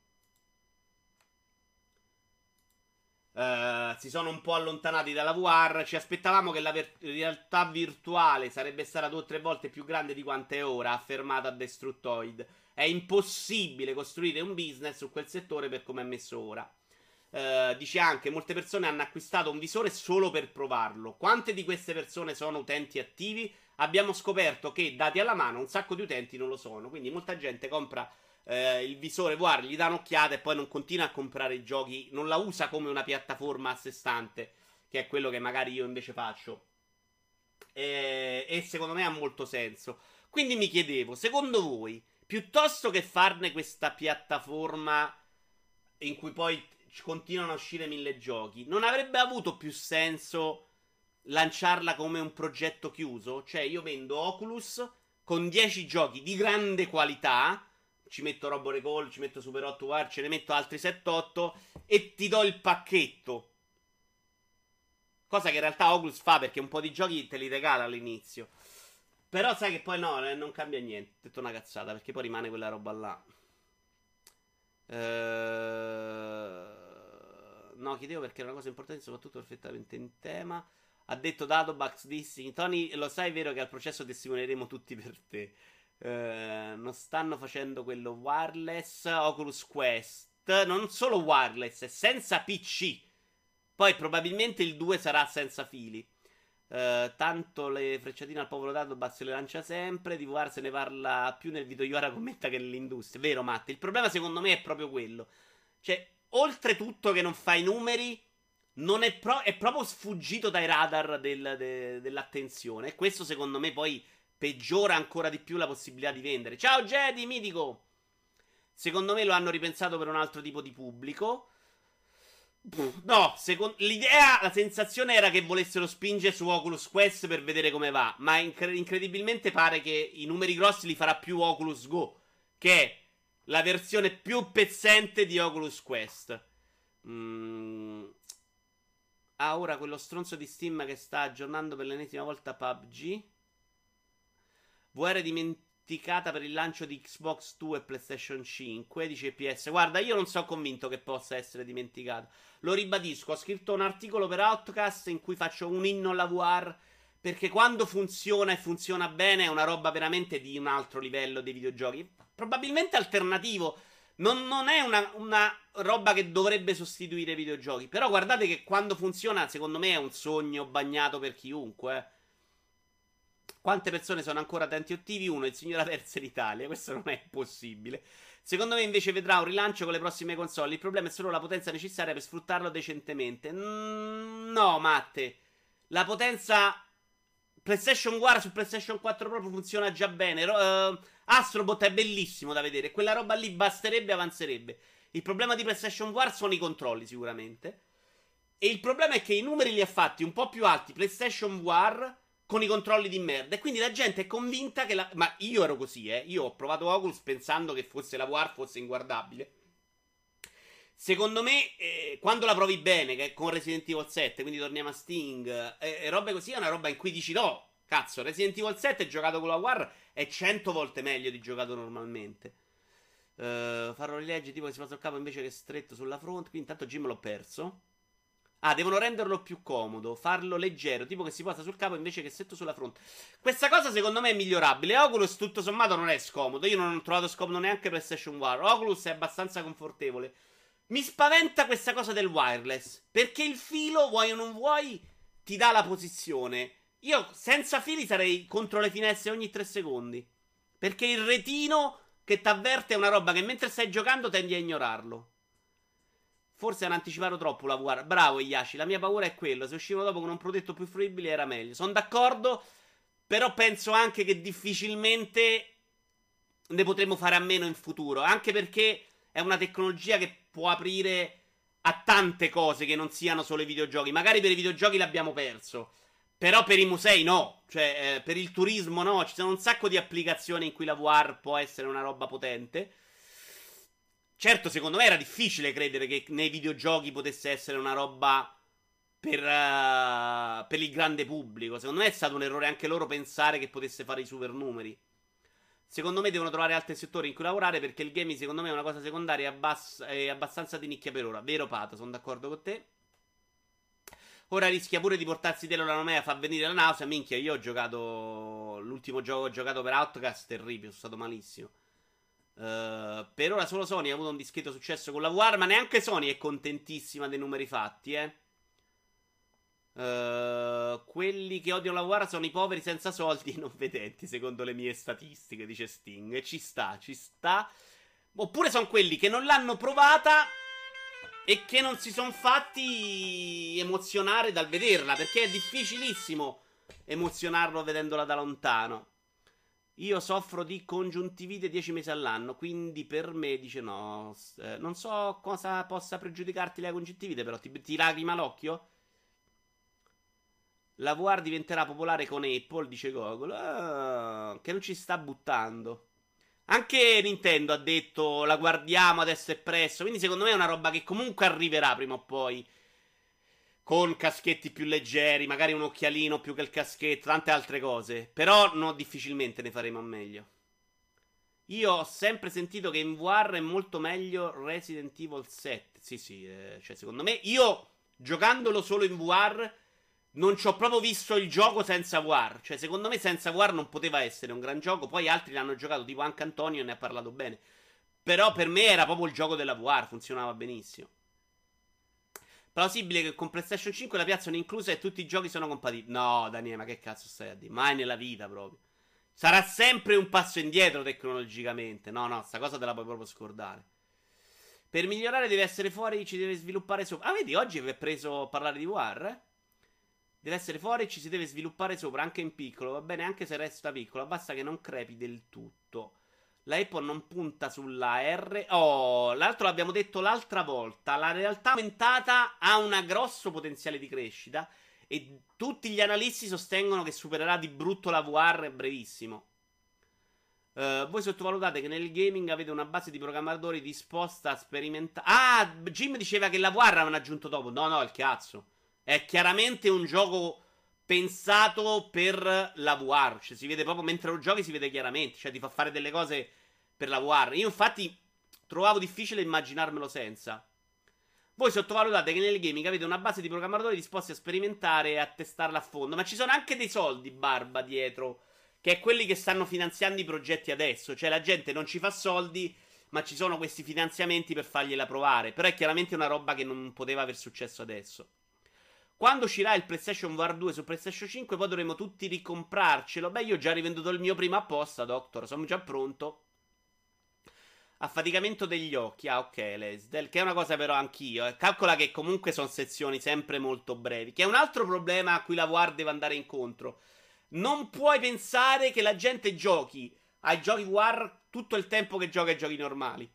Uh, si sono un po' allontanati dalla VR. Ci aspettavamo che la ver- realtà virtuale sarebbe stata due o tre volte più grande di quanto è ora, affermato a Destructoid. È impossibile costruire un business su quel settore per come è messo ora. Uh, dice anche: molte persone hanno acquistato un visore solo per provarlo. Quante di queste persone sono utenti attivi? Abbiamo scoperto che, dati alla mano, un sacco di utenti non lo sono. Quindi, molta gente compra uh, il visore VR, gli dà un'occhiata e poi non continua a comprare i giochi. Non la usa come una piattaforma a sé stante, che è quello che magari io invece faccio. E, e secondo me ha molto senso. Quindi mi chiedevo, secondo voi piuttosto che farne questa piattaforma in cui poi continuano a uscire mille giochi, non avrebbe avuto più senso lanciarla come un progetto chiuso? Cioè, io vendo Oculus con 10 giochi di grande qualità. Ci metto Robo Recall, ci metto Super 8 War, ce ne metto altri 7-8 e ti do il pacchetto. Cosa che in realtà Oculus fa perché un po' di giochi te li regala all'inizio. Però sai che poi no, eh, non cambia niente. Ho detto una cazzata perché poi rimane quella roba là. Ehm... No, chiedevo perché è una cosa importante, soprattutto perfettamente in tema. Ha detto Datobax Dissing. Tony, lo sai vero che al processo testimoneremo tutti per te. Ehm, non stanno facendo quello wireless. Oculus Quest. Non solo wireless, è senza PC. Poi probabilmente il 2 sarà senza fili. Uh, tanto le frecciatine al povero dato se le lancia sempre. Di VR se ne parla più nel video Iora commenta che nell'industria. Vero, Matte? Il problema secondo me è proprio quello. Cioè, oltretutto che non fa i numeri, non è, pro- è proprio sfuggito dai radar del, de- dell'attenzione. E questo secondo me poi peggiora ancora di più la possibilità di vendere. Ciao Jedi, mitico! Secondo me lo hanno ripensato per un altro tipo di pubblico. No, secondo, l'idea, la sensazione era che volessero spingere su Oculus Quest per vedere come va. Ma incre- incredibilmente pare che i numeri grossi li farà più Oculus Go, che è la versione più pezzente di Oculus Quest. Mm. Ah, ora quello stronzo di Steam che sta aggiornando per l'ennesima volta PUBG. VR dimenticato dimenticata per il lancio di Xbox 2 e PlayStation 5, dice PS. Guarda, io non sono convinto che possa essere dimenticata. Lo ribadisco, ho scritto un articolo per Outcast in cui faccio un inno alla VR perché quando funziona e funziona bene è una roba veramente di un altro livello dei videogiochi. Probabilmente alternativo. Non, non è una, una, roba che dovrebbe sostituire i videogiochi. Però guardate che quando funziona, secondo me è un sogno bagnato per chiunque. Quante persone sono ancora utenti attivi? Uno, il signor Aversa in Italia. Questo non è possibile. Secondo me invece vedrà un rilancio con le prossime console. Il problema è solo la potenza necessaria per sfruttarlo decentemente. Mm, no, Matte. La potenza PlayStation War su PlayStation 4 Pro funziona già bene. Uh, Astrobot è bellissimo da vedere. Quella roba lì basterebbe e avanzerebbe. Il problema di PlayStation War sono i controlli, sicuramente. E il problema è che i numeri li ha fatti un po' più alti PlayStation War con i controlli di merda. E quindi la gente è convinta che la. Ma io ero così, eh. Io ho provato Oculus pensando che fosse la War fosse inguardabile. Secondo me, eh, quando la provi bene, che è con Resident Evil 7, quindi torniamo a Sting, eh, e robe così, è una roba in cui dici no. Cazzo, Resident Evil 7 giocato con la War è 100 volte meglio di giocato normalmente. Uh, farò rilegge tipo che si fa sul capo invece che stretto sulla fronte. Quindi intanto Jim l'ho perso. Ah, devono renderlo più comodo, farlo leggero, tipo che si posa sul capo invece che stretto sulla fronte. Questa cosa secondo me è migliorabile. Oculus tutto sommato non è scomodo. Io non ho trovato scomodo neanche per Session War. Oculus è abbastanza confortevole. Mi spaventa questa cosa del wireless. Perché il filo, vuoi o non vuoi, ti dà la posizione. Io senza fili sarei contro le finestre ogni 3 secondi. Perché il retino che ti avverte una roba che mentre stai giocando tendi a ignorarlo. Forse hanno anticipato troppo la VR. Bravo Yashi, la mia paura è quello. Se uscivano dopo con un protetto più fruibile era meglio. Sono d'accordo, però penso anche che difficilmente ne potremo fare a meno in futuro. Anche perché è una tecnologia che può aprire a tante cose che non siano solo i videogiochi. Magari per i videogiochi l'abbiamo perso. Però per i musei no, cioè eh, per il turismo no, ci sono un sacco di applicazioni in cui la VR può essere una roba potente. Certo, secondo me era difficile credere che nei videogiochi potesse essere una roba per, uh, per il grande pubblico. Secondo me è stato un errore anche loro pensare che potesse fare i supernumeri. Secondo me devono trovare altri settori in cui lavorare perché il gaming secondo me è una cosa secondaria e abbass- abbastanza di nicchia per ora. Vero Pato, sono d'accordo con te. Ora rischia pure di portarsi dietro la nomea, fa venire la nausea. Minchia, io ho giocato. L'ultimo gioco che ho giocato per Outcast terribile, sono stato malissimo. Uh, per ora solo Sony ha avuto un discreto successo con la VR, ma neanche Sony è contentissima dei numeri fatti, eh. Uh, quelli che odiano la VR sono i poveri senza soldi e non vedenti, secondo le mie statistiche, dice Sting. E ci sta, ci sta. Oppure sono quelli che non l'hanno provata e che non si sono fatti emozionare dal vederla, perché è difficilissimo emozionarlo vedendola da lontano. Io soffro di congiuntivite 10 mesi all'anno, quindi per me dice no. Eh, non so cosa possa pregiudicarti la congiuntivite, però ti, ti lacrima l'occhio? La VR diventerà popolare con Apple, dice Google, ah, che non ci sta buttando. Anche Nintendo ha detto la guardiamo adesso è presto. Quindi secondo me è una roba che comunque arriverà prima o poi. Con caschetti più leggeri, magari un occhialino più che il caschetto, tante altre cose. Però no, difficilmente ne faremo a meglio. Io ho sempre sentito che in VR è molto meglio Resident Evil 7. Sì, sì, eh, cioè secondo me io giocandolo solo in VR non ci ho proprio visto il gioco senza War. Cioè, secondo me, senza War non poteva essere un gran gioco. Poi altri l'hanno giocato, tipo anche Antonio ne ha parlato bene. Però per me era proprio il gioco della VR, funzionava benissimo. Plausibile che con PlayStation 5 la piazza non inclusa e tutti i giochi sono compatibili. No, Daniele, ma che cazzo stai a dire? Mai nella vita proprio. Sarà sempre un passo indietro tecnologicamente. No, no, sta cosa te la puoi proprio scordare. Per migliorare deve essere fuori, ci deve sviluppare sopra. Ah, vedi, oggi vi è preso parlare di War, eh? Deve essere fuori e ci si deve sviluppare sopra, anche in piccolo. Va bene, anche se resta piccolo. Basta che non crepi del tutto. La Apple non punta sulla R. Oh, l'altro l'abbiamo detto l'altra volta. La realtà aumentata ha un grosso potenziale di crescita. E tutti gli analisti sostengono che supererà di brutto la VR brevissimo. Uh, voi sottovalutate che nel gaming avete una base di programmatori disposta a sperimentare. Ah, Jim diceva che la VR avevano aggiunto dopo. No, no, il cazzo. È chiaramente un gioco pensato per la VR. Cioè, si vede proprio mentre lo giochi, si vede chiaramente. Cioè, ti fa fare delle cose per la VR. Io, infatti, trovavo difficile immaginarmelo senza. Voi sottovalutate che nel gaming avete una base di programmatori disposti a sperimentare e a testarla a fondo. Ma ci sono anche dei soldi, barba, dietro. Che è quelli che stanno finanziando i progetti adesso. Cioè, la gente non ci fa soldi, ma ci sono questi finanziamenti per fargliela provare. Però è chiaramente una roba che non poteva aver successo adesso. Quando uscirà il PlayStation VR 2 su PlayStation 5, poi dovremo tutti ricomprarcelo. Beh, io ho già rivenduto il mio prima apposta, Doctor. Sono già pronto. Affaticamento degli occhi. Ah, ok, Lesdel. Che è una cosa però anch'io. Eh. Calcola che comunque sono sezioni sempre molto brevi. Che è un altro problema a cui la VR deve andare incontro. Non puoi pensare che la gente giochi ai giochi VR tutto il tempo che gioca ai giochi normali.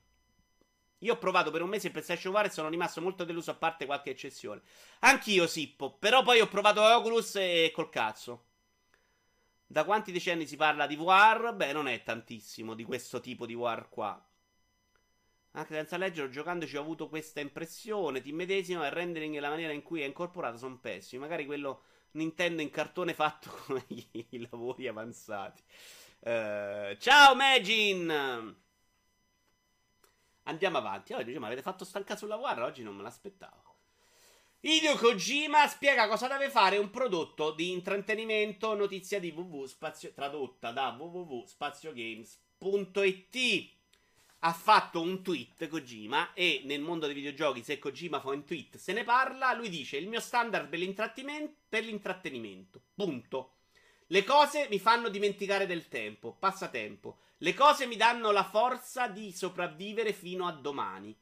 Io ho provato per un mese il PlayStation VR e sono rimasto molto deluso a parte qualche eccezione. Anch'io, Sippo. Però poi ho provato Oculus e col cazzo. Da quanti decenni si parla di VR? Beh, non è tantissimo di questo tipo di VR qua. Anche senza leggerlo, giocandoci ho avuto questa impressione. Ti medesimo il rendering e la maniera in cui è incorporato sono pessimi. Magari quello Nintendo in cartone fatto come i lavori avanzati. Uh, ciao Magin! Andiamo avanti. Oggi oh, ma avete fatto stanca sulla guerra? Oggi non me l'aspettavo. Hideo Kojima spiega cosa deve fare un prodotto di intrattenimento notizia di www spazio, tradotta da www.spaziogames.it ha fatto un tweet Kojima e nel mondo dei videogiochi se Kojima fa un tweet se ne parla, lui dice il mio standard per l'intrattenimento, per l'intrattenimento. Punto. Le cose mi fanno dimenticare del tempo, passatempo. Le cose mi danno la forza di sopravvivere fino a domani.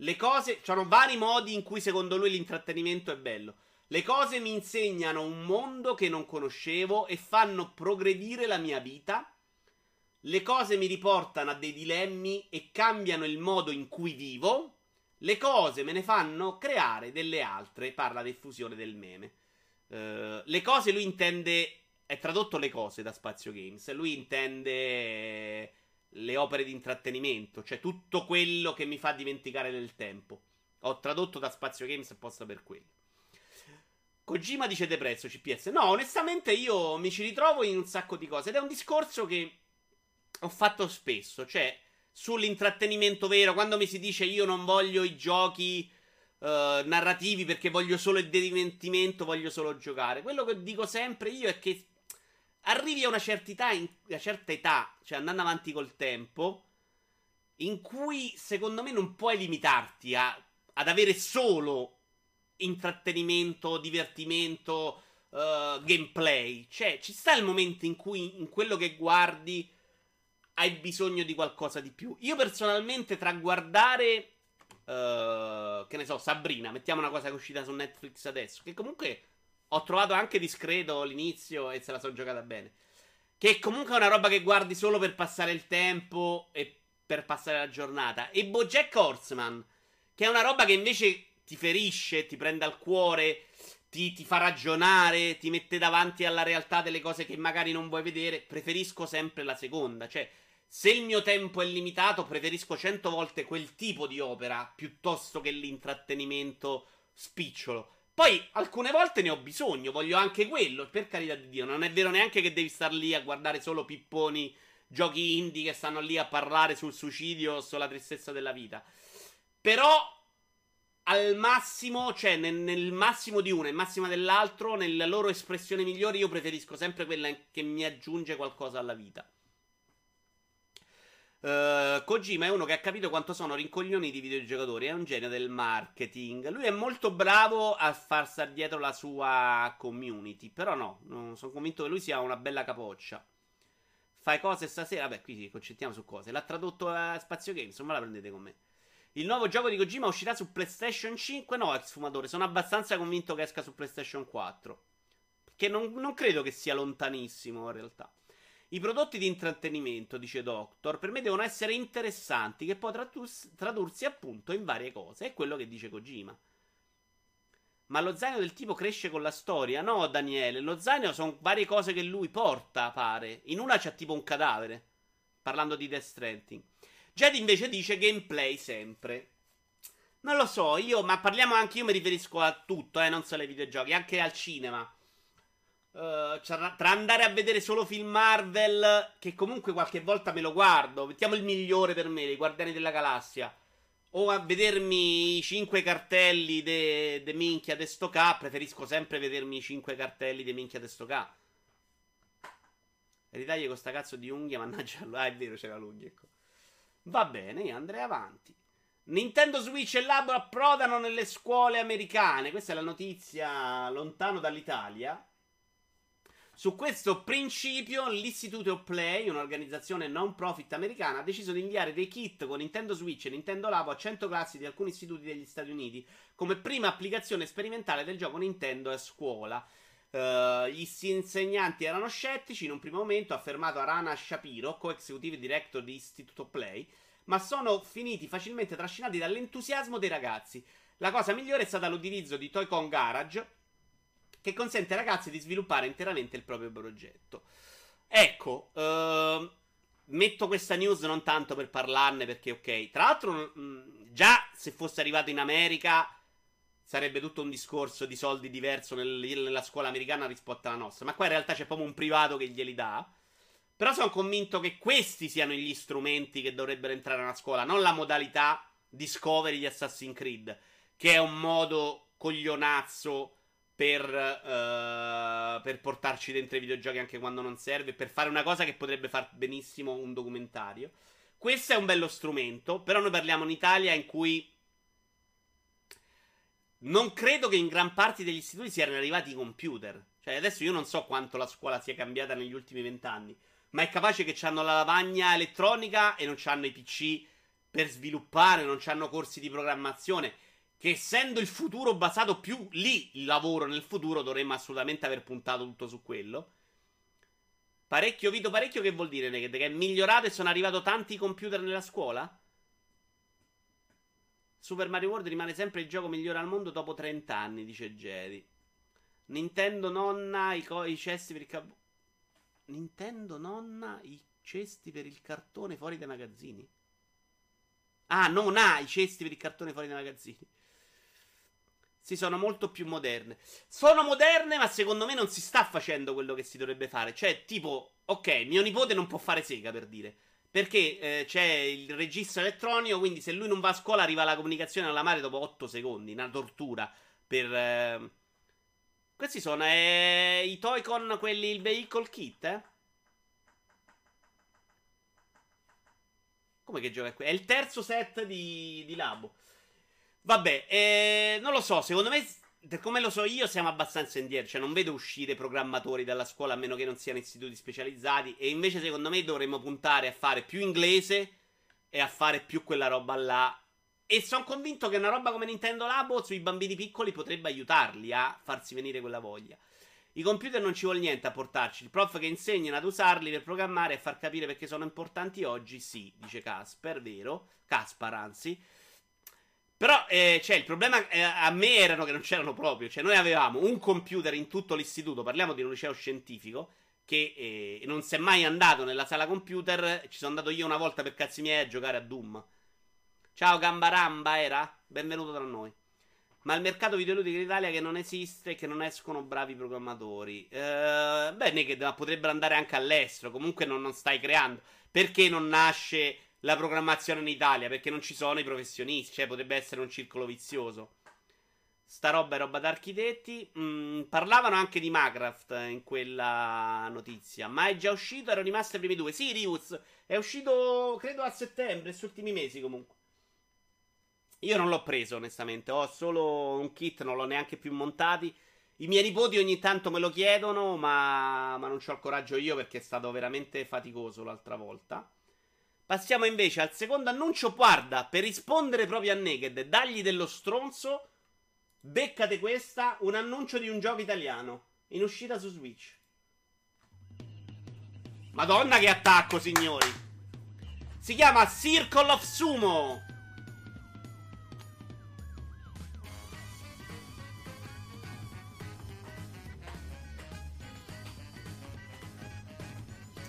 Le cose, ci sono vari modi in cui secondo lui l'intrattenimento è bello. Le cose mi insegnano un mondo che non conoscevo e fanno progredire la mia vita le cose mi riportano a dei dilemmi e cambiano il modo in cui vivo. Le cose me ne fanno creare delle altre. Parla di del meme. Uh, le cose lui intende. È tradotto le cose da Spazio Games. Lui intende le opere di intrattenimento, cioè tutto quello che mi fa dimenticare del tempo. Ho tradotto da Spazio Games apposta per quello. Kojima dice depresso CPS. No, onestamente io mi ci ritrovo in un sacco di cose. Ed è un discorso che ho fatto spesso, cioè sull'intrattenimento vero, quando mi si dice io non voglio i giochi uh, narrativi perché voglio solo il divertimento, voglio solo giocare. Quello che dico sempre io è che arrivi a una certa età, in, una certa età, cioè andando avanti col tempo, in cui secondo me non puoi limitarti a, ad avere solo intrattenimento, divertimento, uh, gameplay. Cioè, ci sta il momento in cui in quello che guardi hai bisogno di qualcosa di più. Io personalmente tra guardare uh, che ne so, Sabrina, mettiamo una cosa che è uscita su Netflix adesso, che comunque ho trovato anche discreto all'inizio e se la sono giocata bene. Che comunque è una roba che guardi solo per passare il tempo e per passare la giornata. E Bojack Horseman, che è una roba che invece ti ferisce, ti prende al cuore, ti, ti, fa ragionare, ti mette davanti alla realtà delle cose che magari non vuoi vedere. Preferisco sempre la seconda. Cioè, se il mio tempo è limitato, preferisco cento volte quel tipo di opera piuttosto che l'intrattenimento spicciolo. Poi alcune volte ne ho bisogno, voglio anche quello, per carità di Dio. Non è vero neanche che devi star lì a guardare solo pipponi, giochi indie che stanno lì a parlare sul suicidio o sulla tristezza della vita. Però al massimo, cioè nel, nel massimo di uno e massima dell'altro, nella loro espressione migliore, io preferisco sempre quella che mi aggiunge qualcosa alla vita. Uh, Kojima è uno che ha capito quanto sono rincoglioniti i videogiocatori. È un genio del marketing. Lui è molto bravo a far stare dietro la sua community. Però no, sono convinto che lui sia una bella capoccia. Fai cose stasera. Vabbè, qui ci concentriamo su cose. L'ha tradotto a Spazio Games. Non me la prendete con me. Il nuovo gioco di Kojima uscirà su PlayStation 5. No, ex fumatore. Sono abbastanza convinto che esca su PlayStation 4. Perché non, non credo che sia lontanissimo in realtà. I prodotti di intrattenimento, dice Doctor, per me devono essere interessanti, che può tradursi, tradursi appunto in varie cose. È quello che dice Kojima. Ma lo zaino del tipo cresce con la storia? No, Daniele, lo zaino sono varie cose che lui porta, pare. In una c'è tipo un cadavere. Parlando di Death Stranding. Jed invece dice gameplay sempre. Non lo so, io, ma parliamo anche, io mi riferisco a tutto, eh, non solo ai videogiochi, anche al cinema. Uh, tra andare a vedere solo film Marvel, che comunque qualche volta me lo guardo, mettiamo il migliore per me, i Guardiani della Galassia, o a vedermi i 5 cartelli de, de minchia de sto K, preferisco sempre vedermi i 5 cartelli de minchia de sto K. Ritagli con sta cazzo di unghia, mannaggia, ah è vero c'era l'unghia, ecco. Va bene, io andrei avanti. Nintendo Switch e Labo approdano nelle scuole americane. Questa è la notizia lontano dall'Italia. Su questo principio, l'Institute of Play, un'organizzazione non profit americana, ha deciso di inviare dei kit con Nintendo Switch e Nintendo Labo a 100 classi di alcuni istituti degli Stati Uniti come prima applicazione sperimentale del gioco Nintendo a scuola. Uh, gli insegnanti erano scettici in un primo momento, ha affermato Arana Shapiro, co-executive director di Institute of Play, ma sono finiti facilmente trascinati dall'entusiasmo dei ragazzi. La cosa migliore è stata l'utilizzo di Toy-Con Garage che consente ai ragazzi di sviluppare interamente il proprio progetto. Ecco, uh, metto questa news non tanto per parlarne perché ok. Tra l'altro, mh, mm, già se fosse arrivato in America sarebbe tutto un discorso di soldi diverso nel, nella scuola americana rispetto alla nostra. Ma qua in realtà c'è proprio un privato che glieli dà. Però sono convinto che questi siano gli strumenti che dovrebbero entrare nella scuola, non la modalità Discovery di Assassin's Creed, che è un modo coglionazzo per, uh, per, portarci dentro i videogiochi anche quando non serve, per fare una cosa che potrebbe far benissimo un documentario. Questo è un bello strumento, però noi parliamo in Italia in cui non credo che in gran parte degli istituti siano arrivati i computer. Cioè, adesso io non so quanto la scuola sia cambiata negli ultimi vent'anni, ma è capace che hanno la lavagna elettronica e non hanno i PC per sviluppare, non hanno corsi di programmazione che essendo il futuro basato più lì il lavoro nel futuro dovremmo assolutamente aver puntato tutto su quello. Parecchio, Vito, parecchio che vuol dire? Che è migliorato e sono arrivati tanti computer nella scuola? Super Mario World rimane sempre il gioco migliore al mondo dopo 30 anni, dice Jedi. Nintendo nonna i, co- i cesti per il cab- Nintendo nonna i cesti per il cartone fuori dai magazzini. Ah, non ha i cesti per il cartone fuori dai magazzini. Sì, sono molto più moderne. Sono moderne, ma secondo me non si sta facendo quello che si dovrebbe fare. Cioè, tipo, ok, mio nipote non può fare sega per dire. Perché eh, c'è il registro elettronico, quindi se lui non va a scuola arriva la comunicazione alla madre dopo 8 secondi. Una tortura. Per. Eh... Questi sono eh, i toy con quelli, il vehicle kit, eh? Come che gioca qui? È il terzo set di, di Labo. Vabbè, eh, non lo so, secondo me, per come lo so io, siamo abbastanza indietro. Cioè, non vedo uscire programmatori dalla scuola a meno che non siano istituti specializzati. E invece, secondo me, dovremmo puntare a fare più inglese e a fare più quella roba là. E sono convinto che una roba come Nintendo Labo sui bambini piccoli potrebbe aiutarli a farsi venire quella voglia. I computer non ci vuole niente a portarci. Il prof che insegnano ad usarli per programmare e far capire perché sono importanti oggi, sì, dice Casper, vero? Caspar, anzi. Però eh, cioè, il problema eh, a me erano che non c'erano proprio. Cioè, noi avevamo un computer in tutto l'istituto, parliamo di un liceo scientifico, che eh, non si è mai andato nella sala computer. Ci sono andato io una volta per cazzi miei a giocare a Doom. Ciao Gambaramba, era? Benvenuto tra noi. Ma il mercato videoludico in Italia che non esiste e che non escono bravi programmatori. Eh, beh, che potrebbero andare anche all'estero. Comunque non, non stai creando. Perché non nasce la programmazione in Italia perché non ci sono i professionisti, cioè potrebbe essere un circolo vizioso. Sta roba è roba da architetti. Mm, parlavano anche di Minecraft in quella notizia, ma è già uscito, erano rimaste i primi due. Sì, Rius, è uscito credo a settembre, sugli ultimi mesi comunque. Io non l'ho preso onestamente, ho solo un kit, non l'ho neanche più montati. I miei nipoti ogni tanto me lo chiedono, ma, ma non ho il coraggio io perché è stato veramente faticoso l'altra volta. Passiamo invece al secondo annuncio. Guarda, per rispondere proprio a Naked, dagli dello stronzo. Beccate questa, un annuncio di un gioco italiano in uscita su Switch. Madonna che attacco, signori. Si chiama Circle of Sumo.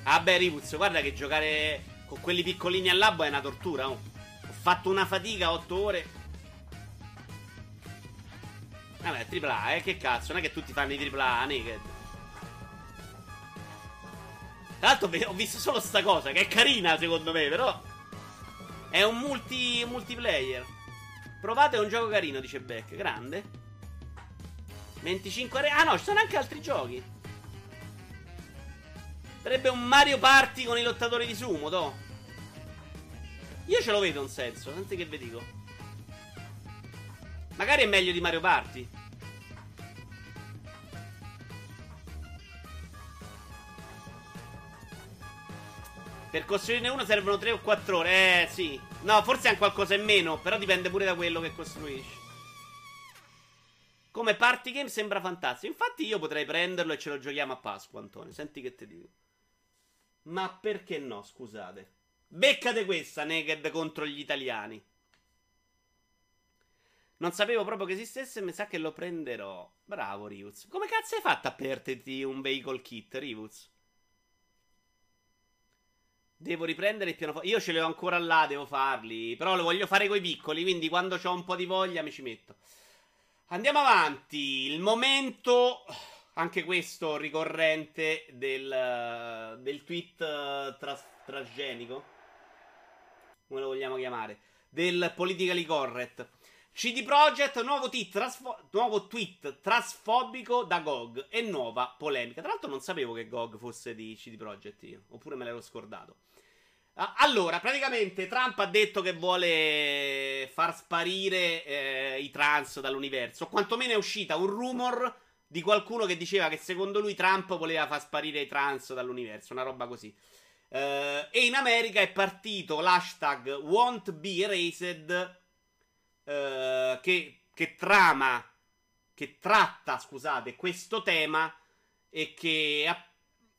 Ah beh, Rivuz, guarda che giocare con quelli piccolini al labo è una tortura. Oh. Ho fatto una fatica 8 ore. Vabbè, tripla eh, che cazzo, non è che tutti fanno i tripla A, naked. Tra l'altro ho visto solo sta cosa, che è carina secondo me, però... È un multi, multiplayer. Provate un gioco carino, dice Beck. Grande. 25 re... Ah no, ci sono anche altri giochi. Sarebbe un Mario Party con i lottatori di sumo, to. Io ce lo vedo un senso, senti che vi dico. Magari è meglio di Mario Party. Per costruirne uno servono 3 o 4 ore. Eh, sì. No, forse è qualcosa in meno. Però dipende pure da quello che costruisci. Come party game sembra fantastico. Infatti, io potrei prenderlo e ce lo giochiamo a Pasqua, Antonio. Senti che ti dico. Ma perché no, scusate. Beccate questa, Naked contro gli italiani. Non sapevo proprio che esistesse, mi sa che lo prenderò. Bravo, Rivuz. Come cazzo hai fatto a perderti un vehicle kit, Rivuz? Devo riprendere il pianoforte. Io ce li ho ancora là, devo farli. Però lo voglio fare coi piccoli, quindi quando ho un po' di voglia mi ci metto. Andiamo avanti. Il momento, anche questo ricorrente, del, del tweet uh, tras- trasgenico. Come lo vogliamo chiamare? Del politically correct. CD Projekt, nuovo trasfo- nuovo tweet trasfobico da GOG e nuova polemica. Tra l'altro non sapevo che GOG fosse di CD Projekt io, oppure me l'ero scordato. Allora, praticamente Trump ha detto che vuole far sparire eh, i trans dall'universo. O quantomeno è uscita un rumor di qualcuno che diceva che secondo lui Trump voleva far sparire i trans dall'universo, una roba così. Uh, e in America è partito l'hashtag won't be erased uh, che, che trama, che tratta, scusate, questo tema e che,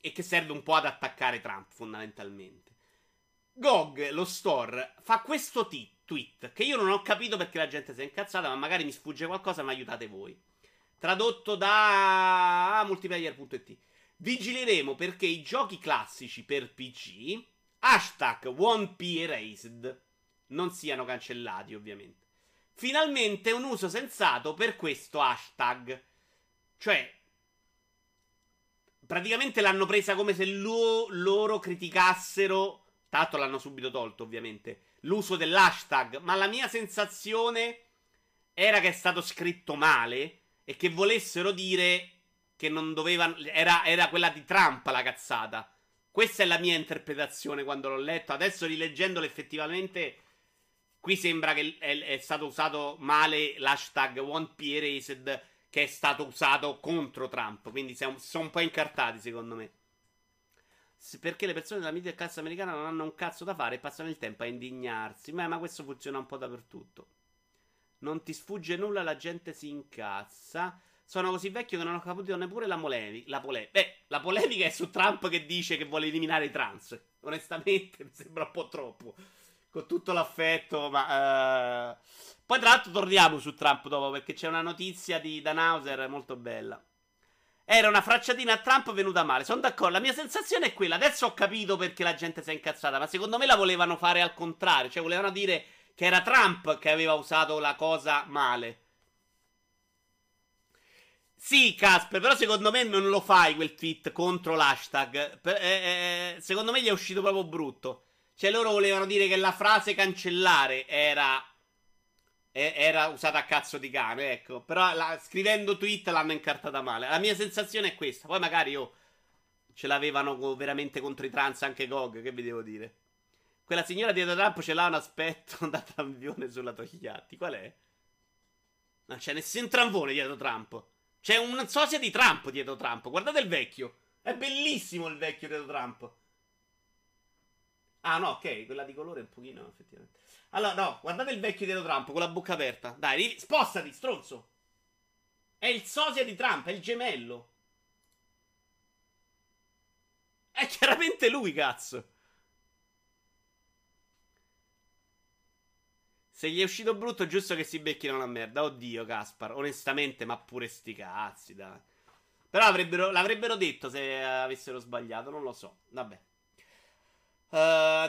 e che serve un po' ad attaccare Trump fondamentalmente. GOG, lo store, fa questo t- tweet che io non ho capito perché la gente si è incazzata, ma magari mi sfugge qualcosa, ma aiutate voi. Tradotto da multiplayer.it. Vigileremo perché i giochi classici per PC, hashtag won't erased, non siano cancellati, ovviamente. Finalmente un uso sensato per questo hashtag. Cioè, praticamente l'hanno presa come se lo- loro criticassero Tanto l'hanno subito tolto, ovviamente. L'uso dell'hashtag. Ma la mia sensazione era che è stato scritto male e che volessero dire che non dovevano. Era, era quella di Trump la cazzata. Questa è la mia interpretazione quando l'ho letto. Adesso rileggendolo effettivamente. Qui sembra che è, è stato usato male l'hashtag OnePRaced che è stato usato contro Trump. Quindi sono un po' incartati, secondo me perché le persone della media classe americana non hanno un cazzo da fare e passano il tempo a indignarsi. Ma, ma questo funziona un po' dappertutto. Non ti sfugge nulla, la gente si incazza. Sono così vecchio che non ho capito neppure la, molevi- la polemica. Beh, la polemica è su Trump che dice che vuole eliminare i trans. Onestamente, mi sembra un po' troppo. Con tutto l'affetto, ma. Uh... Poi, tra l'altro, torniamo su Trump dopo perché c'è una notizia di Dan Hauser molto bella. Era una fracciatina a Trump venuta male. Sono d'accordo. La mia sensazione è quella. Adesso ho capito perché la gente si è incazzata. Ma secondo me la volevano fare al contrario. Cioè, volevano dire che era Trump che aveva usato la cosa male. Sì, Casper, però secondo me non lo fai quel tweet contro l'hashtag. Eh, eh, secondo me gli è uscito proprio brutto. Cioè, loro volevano dire che la frase cancellare era era usata a cazzo di cane, ecco. Però la, scrivendo tweet l'hanno incartata male. La mia sensazione è questa. Poi magari io ce l'avevano veramente contro i trans anche Gog, che vi devo dire. Quella signora dietro Trump ce l'ha un aspetto da tramvione sulla Togliatti. Qual è? Non c'è nessun tramvone dietro Trump. C'è un sosia di Trump dietro Trump. Guardate il vecchio. È bellissimo il vecchio dietro Trump. Ah, no, ok. Quella di colore è un pochino, effettivamente. Allora, no, guardate il vecchio dietro Trump con la bocca aperta. Dai, spostati, stronzo. È il sosia di Trump, è il gemello. È chiaramente lui, cazzo. Se gli è uscito brutto, è giusto che si becchino la merda. Oddio, Caspar. Onestamente, ma pure sti cazzi, dai. Però l'avrebbero detto se avessero sbagliato, non lo so. Vabbè. Uh,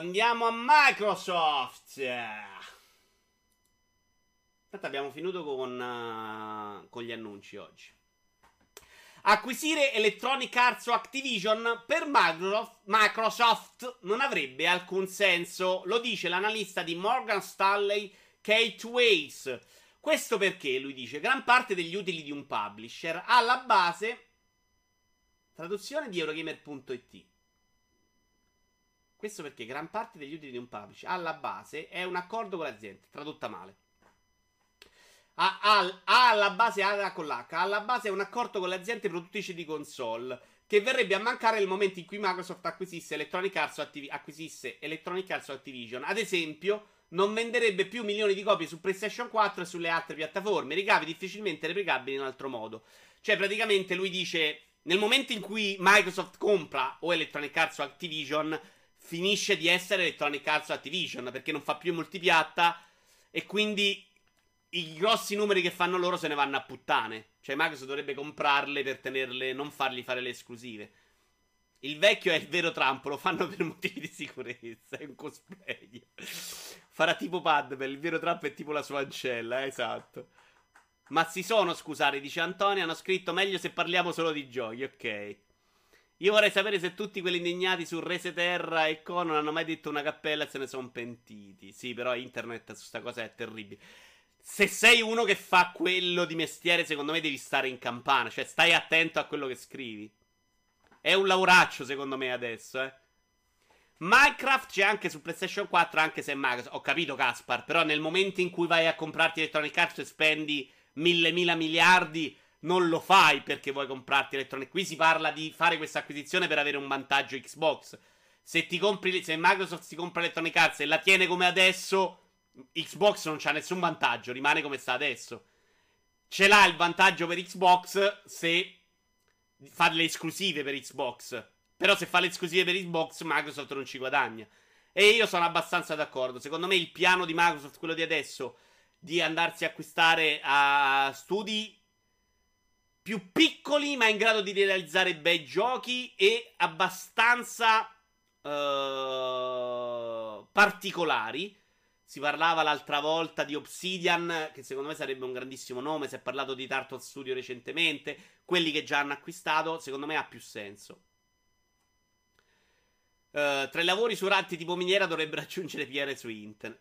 andiamo a Microsoft. Aspetta, abbiamo finito con, uh, con gli annunci oggi. Acquisire Electronic Arts o Activision per Microsoft non avrebbe alcun senso, lo dice l'analista di Morgan Stanley Kate Weiss. Questo perché, lui dice, gran parte degli utili di un publisher ha la base traduzione di Eurogamer.it questo perché gran parte degli utili di un publisher alla base è un accordo con l'azienda, tradotta male. ha, ha, ha alla base ha con l'H, alla base è un accordo con le aziende produttrici di console che verrebbe a mancare nel momento in cui Microsoft acquisisse Electronic Arts o, Activ- acquisisse Electronic Arts o Activision. Ad esempio, non venderebbe più milioni di copie su PlayStation 4 e sulle altre piattaforme, ricavi difficilmente replicabili in altro modo. Cioè, praticamente lui dice: nel momento in cui Microsoft compra o Electronic Arts o Activision, finisce di essere Electronic Arts o Activision perché non fa più multipiatta e quindi i grossi numeri che fanno loro se ne vanno a puttane. Cioè, Microsoft dovrebbe comprarle per tenerle, non fargli fare le esclusive. Il vecchio è il vero Trump, lo fanno per motivi di sicurezza. È un cosplay. Farà tipo Padbell, il vero Trump è tipo la sua ancella, eh, esatto. Ma si sono, scusate, dice Antonio, hanno scritto meglio se parliamo solo di giochi, ok. Io vorrei sapere se tutti quelli indignati su Rese Terra e Con non hanno mai detto una cappella e se ne sono pentiti. Sì, però internet su sta cosa è terribile. Se sei uno che fa quello di mestiere, secondo me devi stare in campana. Cioè, stai attento a quello che scrivi. È un lavoraccio, secondo me, adesso, eh. Minecraft c'è anche su PlayStation 4, anche se è Microsoft. Ho capito, Caspar. Però nel momento in cui vai a comprarti Electronic Arts e spendi mille mila miliardi, non lo fai perché vuoi comprarti Electronic. Qui si parla di fare questa acquisizione per avere un vantaggio Xbox. Se compri, se Microsoft si compra Electronic Arts e la tiene come adesso, Xbox non c'ha nessun vantaggio, rimane come sta adesso. Ce l'ha il vantaggio per Xbox se fa le esclusive per Xbox. Però se fa le esclusive per Xbox, Microsoft non ci guadagna. E io sono abbastanza d'accordo. Secondo me il piano di Microsoft, quello di adesso, di andarsi a acquistare a studi più piccoli, ma in grado di realizzare bei giochi e abbastanza uh, particolari. Si parlava l'altra volta di Obsidian, che secondo me sarebbe un grandissimo nome. Si è parlato di Turtle Studio recentemente. Quelli che già hanno acquistato, secondo me ha più senso. Uh, tra i lavori su ratti tipo miniera dovrebbero aggiungere PR su internet.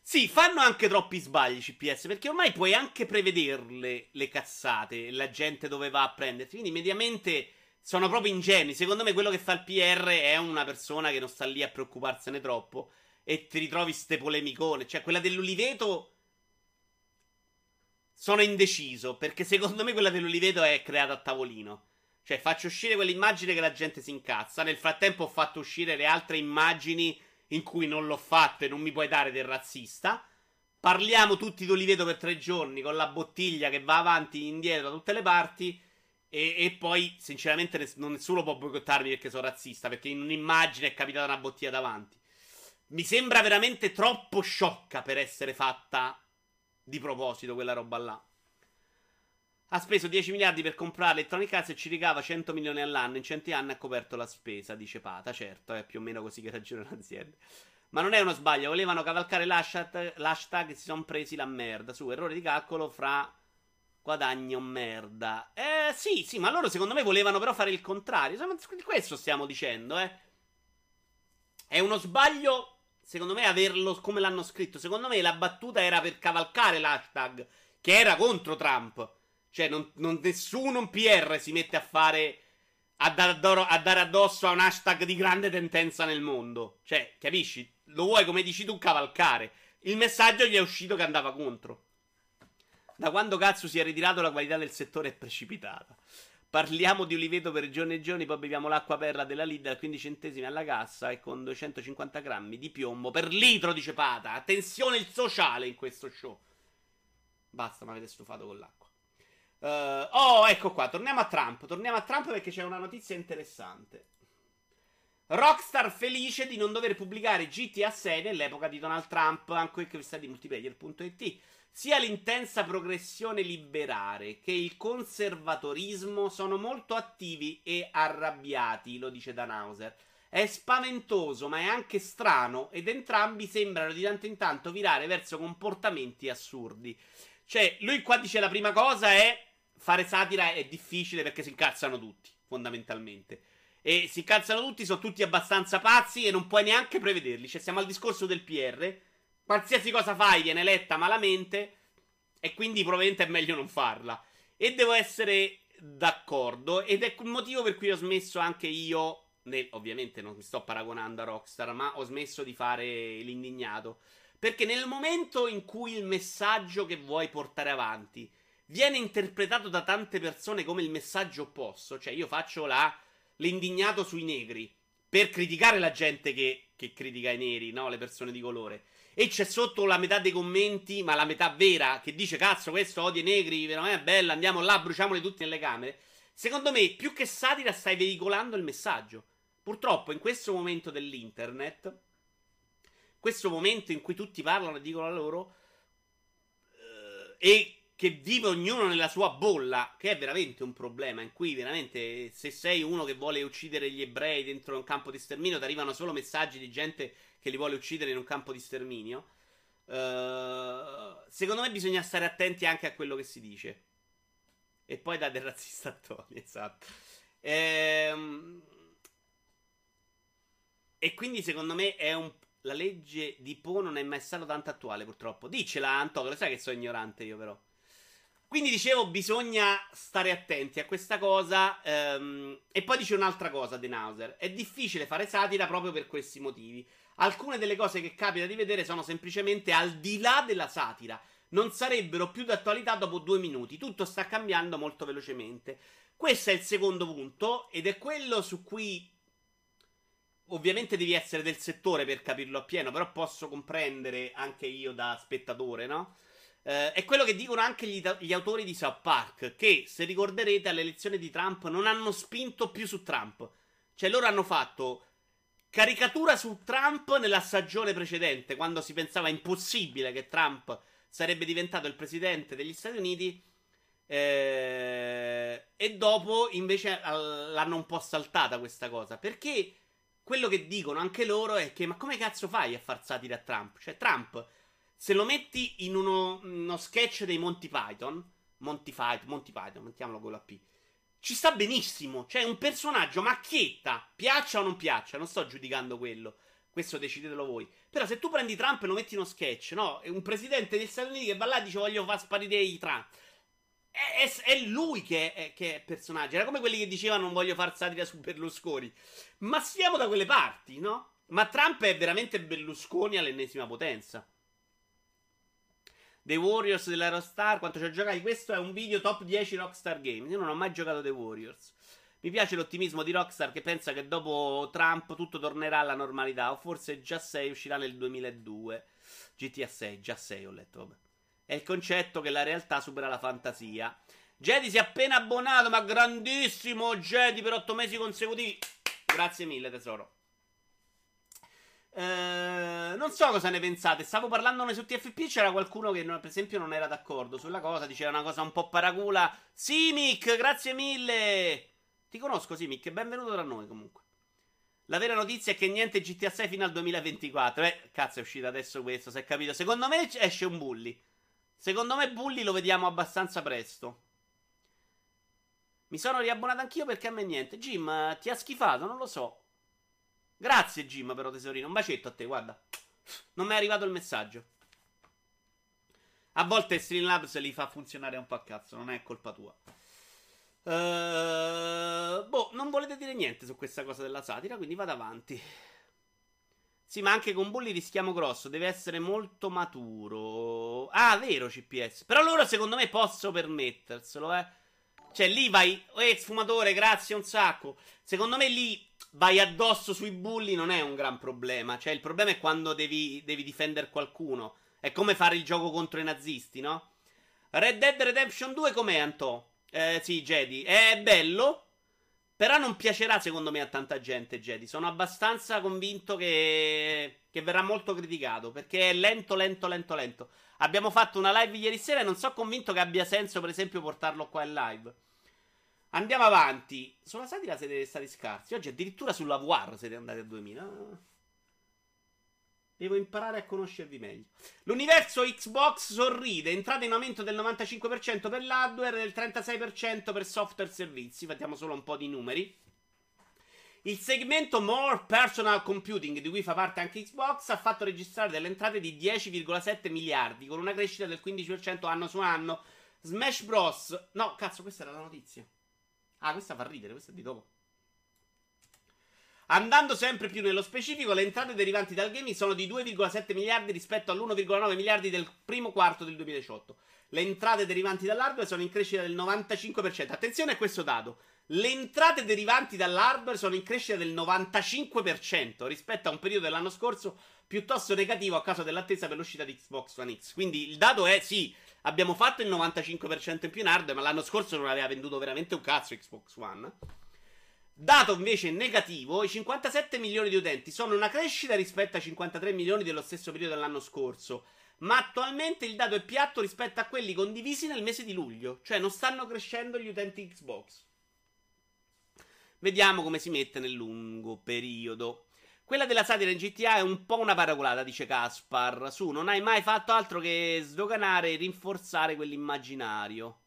Sì, fanno anche troppi sbagli CPS, perché ormai puoi anche prevederle le cazzate, la gente dove va a prenderti. Quindi mediamente sono proprio ingenui. Secondo me quello che fa il PR è una persona che non sta lì a preoccuparsene troppo e ti ritrovi ste polemicone. Cioè, quella dell'Uliveto. Sono indeciso. Perché secondo me quella dell'Uliveto è creata a tavolino. Cioè, faccio uscire quell'immagine che la gente si incazza. Nel frattempo ho fatto uscire le altre immagini in cui non l'ho fatto e non mi puoi dare del razzista. Parliamo tutti d'Oliveto per tre giorni con la bottiglia che va avanti e indietro da tutte le parti. E, e poi, sinceramente, ness- nessuno può boicottarmi perché sono razzista. Perché in un'immagine è capitata una bottiglia davanti. Mi sembra veramente troppo sciocca per essere fatta di proposito quella roba là. Ha speso 10 miliardi per comprare Electronic Arts e ci ricava 100 milioni all'anno. In 100 anni ha coperto la spesa, dice Pata. Certo, è più o meno così che ragiona l'azienda. Ma non è uno sbaglio, volevano cavalcare l'hashtag, e si sono presi la merda. Su, errore di calcolo fra guadagno merda. Eh, sì, sì, ma loro secondo me volevano però fare il contrario. Questo stiamo dicendo, eh. È uno sbaglio, secondo me, averlo come l'hanno scritto. Secondo me la battuta era per cavalcare l'hashtag, che era contro Trump. Cioè, non, non, nessuno un PR si mette a fare. A addosso, a dare addosso a un hashtag di grande tendenza nel mondo. Cioè, capisci? Lo vuoi, come dici tu, cavalcare. Il messaggio gli è uscito che andava contro. Da quando cazzo si è ritirato la qualità del settore è precipitata. Parliamo di Oliveto per giorni e giorni, poi beviamo l'acqua perla della Lidl a 15 centesimi alla cassa e con 250 grammi di piombo per litro, dice Pata. Attenzione il sociale in questo show. Basta, mi avete stufato con l'acqua. Uh, oh, ecco qua, torniamo a Trump. Torniamo a Trump perché c'è una notizia interessante. Rockstar felice di non dover pubblicare GTA 6 nell'epoca di Donald Trump, anche questa di multiplayer.it. Sia l'intensa progressione liberare che il conservatorismo sono molto attivi e arrabbiati, lo dice Dan Hauser. È spaventoso, ma è anche strano, ed entrambi sembrano di tanto in tanto virare verso comportamenti assurdi. Cioè, lui qua dice la prima cosa è fare satira è difficile perché si incazzano tutti, fondamentalmente. E si incazzano tutti, sono tutti abbastanza pazzi e non puoi neanche prevederli. Cioè, siamo al discorso del PR. Qualsiasi cosa fai viene letta malamente e quindi probabilmente è meglio non farla. E devo essere d'accordo ed è il motivo per cui ho smesso anche io, nel, ovviamente non mi sto paragonando a Rockstar, ma ho smesso di fare l'indignato. Perché nel momento in cui il messaggio che vuoi portare avanti viene interpretato da tante persone come il messaggio opposto, cioè io faccio la, l'indignato sui negri per criticare la gente che, che critica i neri, no? Le persone di colore. E c'è sotto la metà dei commenti, ma la metà vera, che dice cazzo, questo odia i negri, veramente è bella, andiamo là, bruciamoli tutti nelle camere. Secondo me, più che satira, stai veicolando il messaggio. Purtroppo, in questo momento dell'internet, questo momento in cui tutti parlano e dicono la loro, eh, e che vive ognuno nella sua bolla, che è veramente un problema, in cui veramente se sei uno che vuole uccidere gli ebrei dentro un campo di sterminio, ti arrivano solo messaggi di gente che li vuole uccidere in un campo di sterminio. Uh, secondo me bisogna stare attenti anche a quello che si dice. E poi da del razzista a Tony, esatto. Ehm... E quindi secondo me è un... La legge di Po non è mai stata tanto attuale, purtroppo. Dicela, Antonio, lo sai che sono ignorante io, però. Quindi dicevo, bisogna stare attenti a questa cosa. Um, e poi dice un'altra cosa, Denauser. È difficile fare satira proprio per questi motivi. Alcune delle cose che capita di vedere sono semplicemente al di là della satira. Non sarebbero più d'attualità dopo due minuti. Tutto sta cambiando molto velocemente. Questo è il secondo punto, ed è quello su cui ovviamente devi essere del settore per capirlo appieno, però posso comprendere anche io da spettatore, no? Eh, è quello che dicono anche gli, gli, autori di South Park, che se ricorderete all'elezione di Trump non hanno spinto più su Trump. Cioè loro hanno fatto caricatura su Trump nella stagione precedente, quando si pensava impossibile che Trump sarebbe diventato il presidente degli Stati Uniti. Eh, e dopo invece l'hanno un po' saltata questa cosa. Perché quello che dicono anche loro è che ma come cazzo fai a far satira a Trump? Cioè Trump se lo metti in uno, uno sketch dei Monty Python, Monty, Fight, Monty Python, mettiamolo con la P, ci sta benissimo. Cioè, un personaggio macchietta, piaccia o non piaccia, non sto giudicando quello. Questo decidetelo voi. Però se tu prendi Trump e lo metti in uno sketch, no? È un presidente degli Stati Uniti che va là e dice voglio far sparire i Trump. È, è, è lui che è, che è, personaggio. Era come quelli che dicevano non voglio far satira su Berlusconi. Ma stiamo da quelle parti, no? Ma Trump è veramente Berlusconi all'ennesima potenza. The Warriors della Rockstar, quanto ci ho giocato. Questo è un video top 10 Rockstar Games. Io non ho mai giocato The Warriors. Mi piace l'ottimismo di Rockstar che pensa che dopo Trump tutto tornerà alla normalità. O forse già 6 uscirà nel 2002. GTA 6, già 6 ho letto. Vabbè. È il concetto che la realtà supera la fantasia. Jedi si è appena abbonato, ma grandissimo Jedi per 8 mesi consecutivi. Grazie mille, tesoro. Eh, non so cosa ne pensate. Stavo parlandone su TFP. C'era qualcuno che, per esempio, non era d'accordo sulla cosa. Diceva una cosa un po' paracula. Simic, grazie mille. Ti conosco, Simic. Benvenuto tra noi, comunque. La vera notizia è che niente GTA 6 fino al 2024. Eh, cazzo, è uscito adesso questo. Si è capito. Secondo me esce un bully. Secondo me, bully lo vediamo abbastanza presto. Mi sono riabbonato anch'io perché a me niente. Jim, ti ha schifato? Non lo so. Grazie, Jim, però, tesorino. Un bacetto a te, guarda. Non mi è arrivato il messaggio. A volte Streamlabs li fa funzionare un po' a cazzo, non è colpa tua. Uh, boh, non volete dire niente su questa cosa della satira, quindi vado avanti. Sì, ma anche con Bulli rischiamo grosso, deve essere molto maturo. Ah, vero CPS. Però loro secondo me posso permetterselo, eh. Cioè lì vai, eh, sfumatore, grazie un sacco. Secondo me lì vai addosso sui bulli non è un gran problema. Cioè, il problema è quando devi, devi difendere qualcuno. È come fare il gioco contro i nazisti, no? Red Dead Redemption 2 com'è, Antò? Eh, sì, Jedi. È bello. Però non piacerà, secondo me, a tanta gente, Jedi. Sono abbastanza convinto che, che verrà molto criticato. Perché è lento, lento, lento, lento. Abbiamo fatto una live ieri sera e non so convinto che abbia senso, per esempio, portarlo qua in live. Andiamo avanti. Sulla satira siete stati scarsi. Oggi addirittura sulla VR siete andati a 2000. Devo imparare a conoscervi meglio. L'universo Xbox sorride. Entrata in aumento del 95% per l'hardware e del 36% per software servizi. Facciamo solo un po' di numeri. Il segmento More Personal Computing, di cui fa parte anche Xbox, ha fatto registrare delle entrate di 10,7 miliardi, con una crescita del 15% anno su anno. Smash Bros. No, cazzo, questa era la notizia. Ah, questa fa ridere, questa è di dopo. Andando sempre più nello specifico, le entrate derivanti dal gaming sono di 2,7 miliardi rispetto all'1,9 miliardi del primo quarto del 2018. Le entrate derivanti dall'hardware sono in crescita del 95%. Attenzione a questo dato. Le entrate derivanti dall'hardware sono in crescita del 95% rispetto a un periodo dell'anno scorso piuttosto negativo a causa dell'attesa per l'uscita di Xbox One X. Quindi il dato è sì, abbiamo fatto il 95% in più in hardware, ma l'anno scorso non aveva venduto veramente un cazzo Xbox One. Dato invece negativo, i 57 milioni di utenti sono una crescita rispetto ai 53 milioni dello stesso periodo dell'anno scorso. Ma attualmente il dato è piatto rispetto a quelli condivisi nel mese di luglio, cioè non stanno crescendo gli utenti Xbox. Vediamo come si mette nel lungo periodo. Quella della satira in GTA è un po' una paracolata, dice Caspar. Su, non hai mai fatto altro che sdoganare e rinforzare quell'immaginario.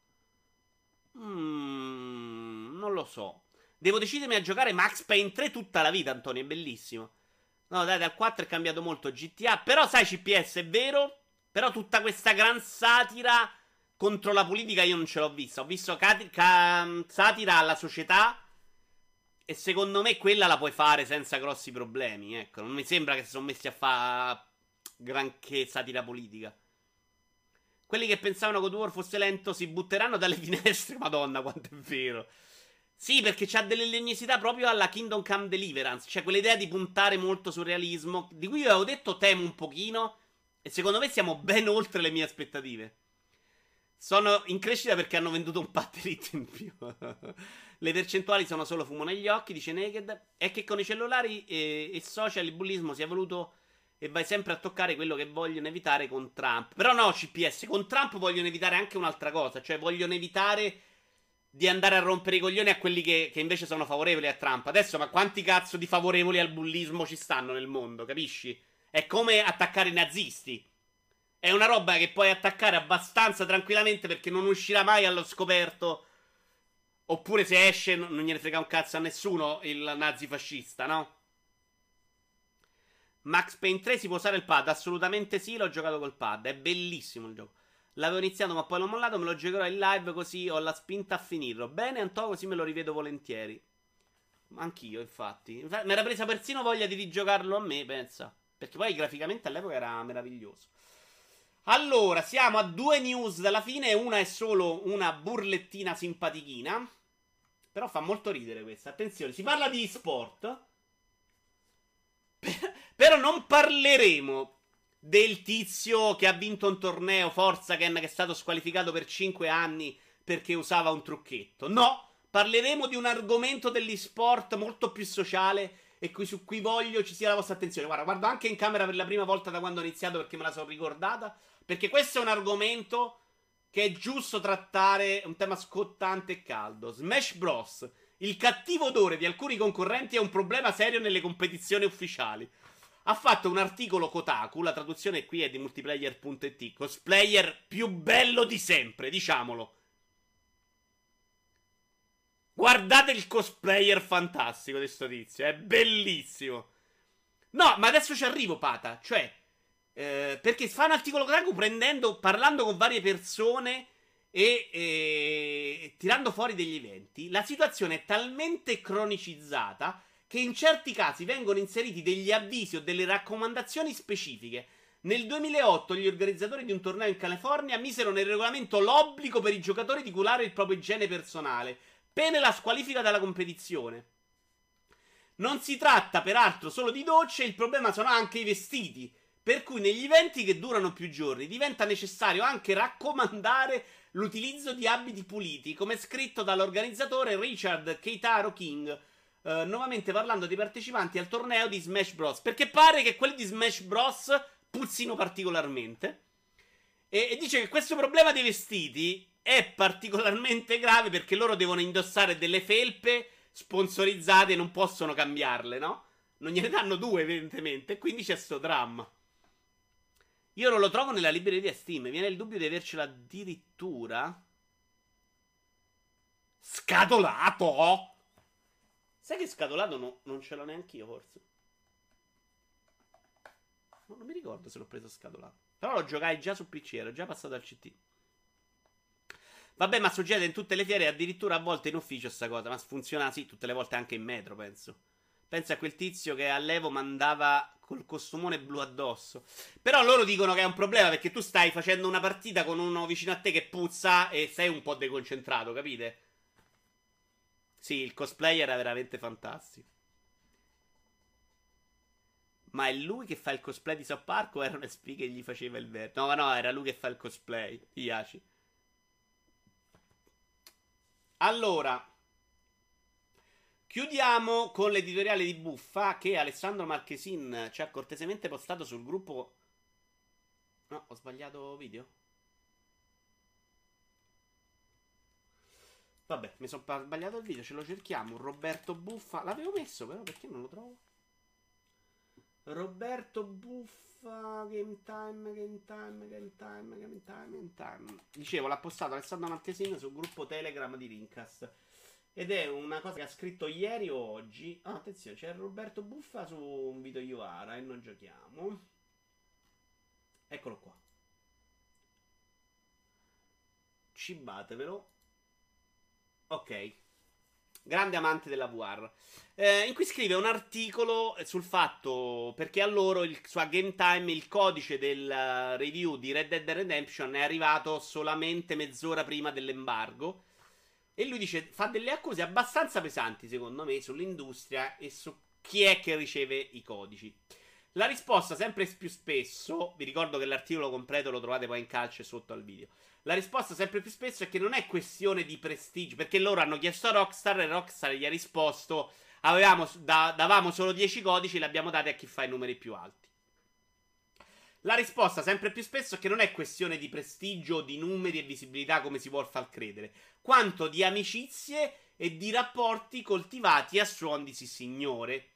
Mm, non lo so. Devo decidermi a giocare Max Payne 3 tutta la vita, Antonio, è bellissimo. No, dai, dal 4 è cambiato molto GTA. Però, sai, CPS è vero. Però tutta questa gran satira contro la politica io non ce l'ho vista. Ho visto cati- ca- satira alla società. E secondo me quella la puoi fare senza grossi problemi. Ecco, non mi sembra che si sono messi a fare granché satira politica. Quelli che pensavano che War fosse lento si butteranno dalle finestre. Madonna, quanto è vero. Sì, perché c'ha delle legnosità proprio alla Kingdom Come Deliverance. Cioè, quell'idea di puntare molto sul realismo. Di cui io avevo detto temo un pochino. E secondo me siamo ben oltre le mie aspettative. Sono in crescita perché hanno venduto un patterito in più. Le percentuali sono solo fumo negli occhi, dice Naked. È che con i cellulari e, e social il bullismo si è voluto e vai sempre a toccare quello che vogliono evitare con Trump. Però no, CPS, con Trump vogliono evitare anche un'altra cosa. Cioè, vogliono evitare di andare a rompere i coglioni a quelli che, che, invece sono favorevoli a Trump. Adesso, ma quanti cazzo di favorevoli al bullismo ci stanno nel mondo, capisci? È come attaccare i nazisti. È una roba che puoi attaccare abbastanza tranquillamente perché non uscirà mai allo scoperto. Oppure se esce non gliene frega un cazzo a nessuno il nazifascista, no? Max Payne 3 si può usare il pad? Assolutamente sì, l'ho giocato col pad. È bellissimo il gioco. L'avevo iniziato ma poi l'ho mollato, me lo giocherò in live così ho la spinta a finirlo. Bene, Antonio, così me lo rivedo volentieri. Anch'io, infatti. infatti. Mi era presa persino voglia di rigiocarlo a me, pensa. Perché poi graficamente all'epoca era meraviglioso. Allora, siamo a due news dalla fine. Una è solo una burlettina simpatichina. Però fa molto ridere questa. Attenzione, si parla di sport. Però non parleremo del tizio che ha vinto un torneo Forzaken che è stato squalificato per 5 anni perché usava un trucchetto. No, parleremo di un argomento dell'esport molto più sociale e qui, su cui voglio ci sia la vostra attenzione. Guarda, guardo anche in camera per la prima volta da quando ho iniziato perché me la sono ricordata. Perché questo è un argomento che è giusto trattare, un tema scottante e caldo. Smash Bros. Il cattivo odore di alcuni concorrenti è un problema serio nelle competizioni ufficiali ha fatto un articolo Kotaku, la traduzione qui è di multiplayer.it, cosplayer più bello di sempre, diciamolo. Guardate il cosplayer fantastico di sto tizio, è bellissimo. No, ma adesso ci arrivo, Pata, cioè, eh, perché fa un articolo Kotaku prendendo, parlando con varie persone e, e tirando fuori degli eventi. La situazione è talmente cronicizzata che in certi casi vengono inseriti degli avvisi o delle raccomandazioni specifiche. Nel 2008 gli organizzatori di un torneo in California misero nel regolamento l'obbligo per i giocatori di curare il proprio igiene personale, pene la squalifica dalla competizione. Non si tratta peraltro solo di docce, il problema sono anche i vestiti, per cui negli eventi che durano più giorni diventa necessario anche raccomandare l'utilizzo di abiti puliti, come scritto dall'organizzatore Richard Keitaro King Uh, nuovamente parlando dei partecipanti al torneo di Smash Bros. Perché pare che quelli di Smash Bros. puzzino particolarmente. E, e, dice che questo problema dei vestiti è particolarmente grave perché loro devono indossare delle felpe sponsorizzate e non possono cambiarle, no? Non gliene danno due, evidentemente. Quindi c'è sto dramma. Io non lo trovo nella libreria Steam. Viene il dubbio di avercela addirittura. Scatolato! Sai che scatolato no, non ce l'ho neanche io, forse. Non, non mi ricordo se l'ho preso scatolato. Però lo giocai già su PC, ero già passato al CT. Vabbè, ma succede in tutte le fiere, addirittura a volte in ufficio sta cosa. Ma funziona sì, tutte le volte anche in metro, penso. Pensa a quel tizio che all'Evo mandava col costumone blu addosso. Però loro dicono che è un problema perché tu stai facendo una partita con uno vicino a te che puzza e sei un po' deconcentrato, capite? Sì, il cosplay era veramente fantastico. Ma è lui che fa il cosplay di South Park o era un SP che gli faceva il verde? No, no, era lui che fa il cosplay. Iaci. Allora, chiudiamo con l'editoriale di Buffa che Alessandro Marchesin ci ha cortesemente postato sul gruppo. No, ho sbagliato video. Vabbè, mi sono sbagliato il video, ce lo cerchiamo. Roberto Buffa. L'avevo messo però perché non lo trovo? Roberto Buffa, Game Time, Game Time, Game Time, Game Time, Game Time. Dicevo, l'ha postato Alessandro Marchesino sul gruppo Telegram di Rincast. Ed è una cosa che ha scritto ieri o oggi. Ah, attenzione, c'è Roberto Buffa su un video Iovara e non giochiamo. Eccolo qua. Cibatevelo. Ok. Grande amante della VR eh, in cui scrive un articolo sul fatto perché a loro il, su Game Time il codice del uh, review di Red Dead Redemption è arrivato solamente mezz'ora prima dell'embargo. E lui dice: fa delle accuse abbastanza pesanti, secondo me, sull'industria e su chi è che riceve i codici. La risposta, sempre più spesso, vi ricordo che l'articolo completo lo trovate poi in calce sotto al video. La risposta sempre più spesso è che non è questione di prestigio, perché loro hanno chiesto a Rockstar e Rockstar gli ha risposto Avevamo, da, davamo solo 10 codici, li abbiamo dati a chi fa i numeri più alti. La risposta sempre più spesso è che non è questione di prestigio, di numeri e visibilità come si vuol far credere, quanto di amicizie e di rapporti coltivati a suon di sì signore.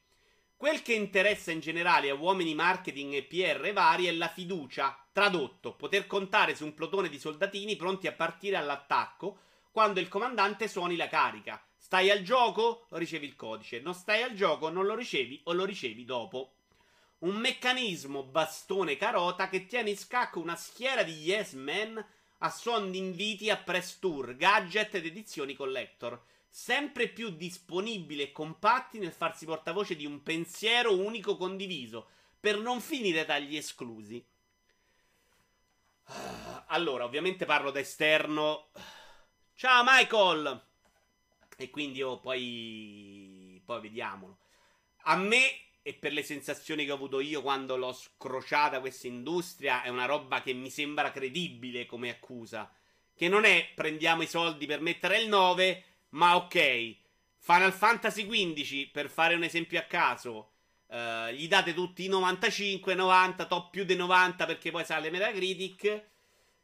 Quel che interessa in generale a uomini marketing e PR vari è la fiducia, tradotto, poter contare su un plotone di soldatini pronti a partire all'attacco quando il comandante suoni la carica. Stai al gioco? Ricevi il codice. Non stai al gioco? Non lo ricevi o lo ricevi dopo. Un meccanismo bastone carota che tiene in scacco una schiera di yes men a suon di inviti a press tour, gadget ed edizioni collector. Sempre più disponibili e compatti nel farsi portavoce di un pensiero unico condiviso, per non finire dagli esclusi. Allora, ovviamente parlo da esterno. Ciao Michael! E quindi oh, poi, poi vediamolo. A me e per le sensazioni che ho avuto io quando l'ho scrociata questa industria è una roba che mi sembra credibile come accusa. Che non è prendiamo i soldi per mettere il 9, ma ok. Final Fantasy XV, per fare un esempio a caso, uh, gli date tutti i 95, 90, top più dei 90 perché poi sale Metacritic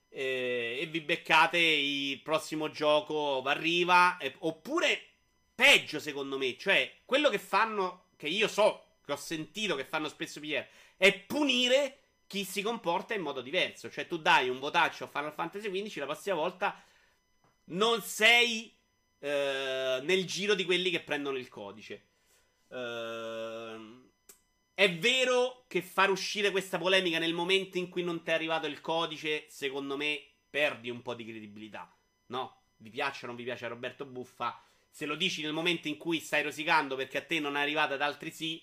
eh, e vi beccate il prossimo gioco arriva. Eh, oppure peggio, secondo me, cioè quello che fanno, che io so, che ho sentito che fanno spesso PR, è punire chi si comporta in modo diverso. Cioè, tu dai un votaccio a Final Fantasy XV, la prossima volta non sei eh, nel giro di quelli che prendono il codice. Ehm. È vero che far uscire questa polemica nel momento in cui non ti è arrivato il codice, secondo me, perdi un po' di credibilità. No? Vi piace o non vi piace Roberto Buffa? Se lo dici nel momento in cui stai rosicando perché a te non è arrivato ad altri sì,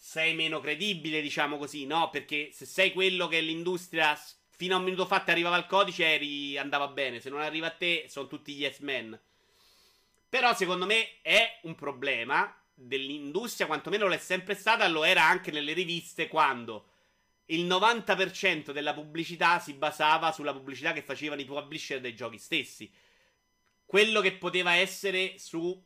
sei meno credibile, diciamo così, no? Perché se sei quello che l'industria fino a un minuto fa ti arrivava il codice, eri, andava bene. Se non arriva a te, sono tutti yes men. Però secondo me è un problema dell'industria, quantomeno lo è sempre stata, lo era anche nelle riviste quando il 90% della pubblicità si basava sulla pubblicità che facevano i publisher dei giochi stessi. Quello che poteva essere su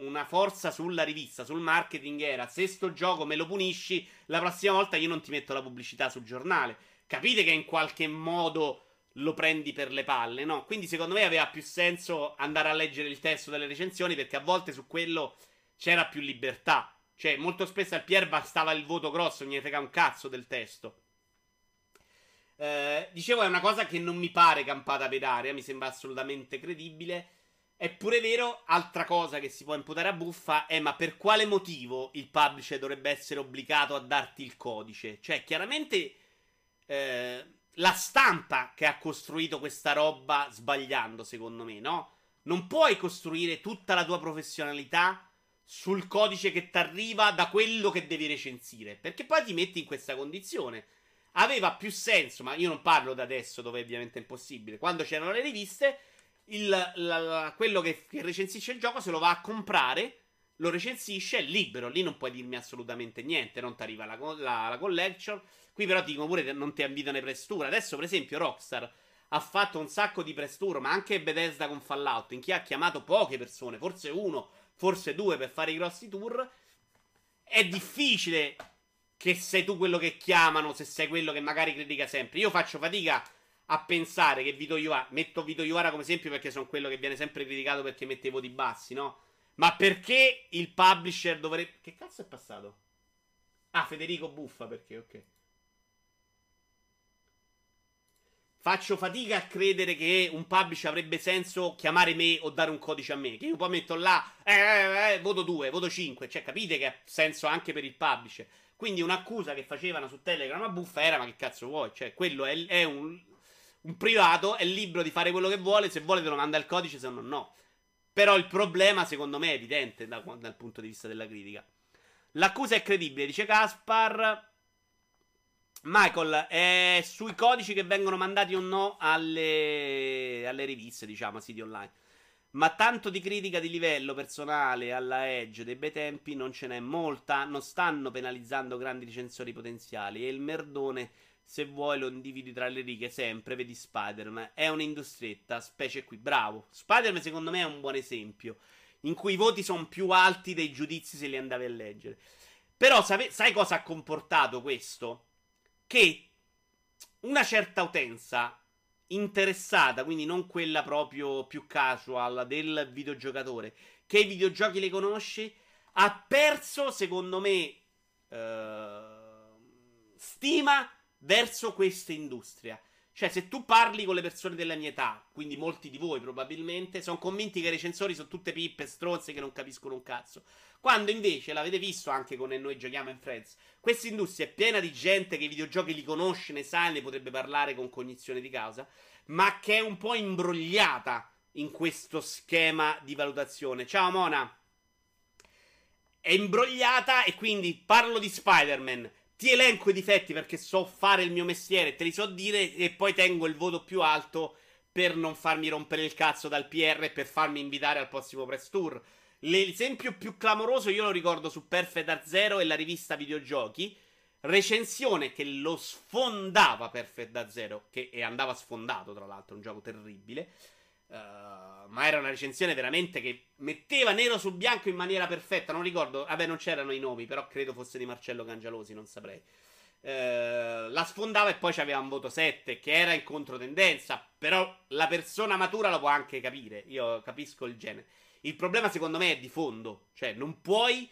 una forza sulla rivista, sul marketing era se sto gioco me lo punisci, la prossima volta io non ti metto la pubblicità sul giornale. Capite che in qualche modo lo prendi per le palle, no? Quindi secondo me aveva più senso andare a leggere il testo delle recensioni perché a volte su quello c'era più libertà. Cioè, molto spesso al Pier bastava il voto grosso, non gli frega un cazzo del testo. Eh, dicevo, è una cosa che non mi pare campata per aria, mi sembra assolutamente credibile. È pure vero, altra cosa che si può imputare a buffa è ma per quale motivo il publisher dovrebbe essere obbligato a darti il codice? Cioè, chiaramente eh, la stampa che ha costruito questa roba sbagliando, secondo me, no? Non puoi costruire tutta la tua professionalità sul codice che ti arriva da quello che devi recensire. Perché poi ti metti in questa condizione. Aveva più senso, ma io non parlo da adesso, dove ovviamente è impossibile. Quando c'erano le riviste, il, la, la, quello che, che recensisce il gioco se lo va a comprare lo recensisce, è libero, lì non puoi dirmi assolutamente niente, non ti arriva la, la, collection. Qui però dicono pure non ti invitano ai press tour. Adesso, per esempio, Rockstar ha fatto un sacco di press tour, ma anche Bethesda con Fallout, in chi ha chiamato poche persone, forse uno, forse due per fare i grossi tour. È difficile che sei tu quello che chiamano, se sei quello che magari critica sempre. Io faccio fatica a pensare che Vito Iovara, metto Vito Iovara come esempio perché sono quello che viene sempre criticato perché mette i voti bassi, no? Ma perché il publisher dovrebbe... Che cazzo è passato? Ah, Federico Buffa, perché, ok. Faccio fatica a credere che un publisher avrebbe senso chiamare me o dare un codice a me. Che io poi metto là, eh, eh, eh, voto 2, voto 5. Cioè, capite che ha senso anche per il publisher. Quindi un'accusa che facevano su Telegram a Buffa era: ma che cazzo vuoi? Cioè, quello è, è un, un, privato, è libero di fare quello che vuole. Se vuole, te lo manda il codice, se no, no. Però il problema, secondo me, è evidente da, dal punto di vista della critica. L'accusa è credibile, dice Caspar. Michael, è sui codici che vengono mandati o no alle, alle riviste, diciamo, a siti online. Ma tanto di critica di livello personale alla Edge dei bei tempi non ce n'è molta. Non stanno penalizzando grandi recensori potenziali. E il merdone, se vuoi, lo individui tra le righe sempre. Vedi Spider-Man. È un'industrietta, specie qui. Bravo. Spider-Man, secondo me, è un buon esempio. In cui i voti sono più alti dei giudizi se li andavi a leggere. Però, sai cosa ha comportato questo? che una certa utenza interessata, quindi non quella proprio più casual del videogiocatore, che i videogiochi le conosce, ha perso, secondo me, eh, stima verso questa industria. Cioè, se tu parli con le persone della mia età, quindi molti di voi probabilmente, sono convinti che i recensori sono tutte pippe stronze che non capiscono un cazzo. Quando invece, l'avete visto anche con Noi Giochiamo in Friends, questa industria è piena di gente che i videogiochi li conosce, ne sa e ne potrebbe parlare con cognizione di causa, ma che è un po' imbrogliata in questo schema di valutazione. Ciao Mona! È imbrogliata e quindi parlo di Spider-Man. Ti elenco i difetti perché so fare il mio mestiere, te li so dire e poi tengo il voto più alto per non farmi rompere il cazzo dal PR e per farmi invitare al prossimo press tour. L'esempio più clamoroso io lo ricordo su Perfect Art Zero e la rivista videogiochi. Recensione che lo sfondava Perfect Art Zero, che andava sfondato tra l'altro, un gioco terribile. Uh, ma era una recensione veramente che metteva nero su bianco in maniera perfetta. Non ricordo, vabbè, non c'erano i nomi, però credo fosse di Marcello Cangialosi, non saprei. Uh, la sfondava e poi c'aveva un voto 7 che era in controtendenza. Però la persona matura lo può anche capire. Io capisco il genere. Il problema, secondo me, è di fondo. Cioè, non puoi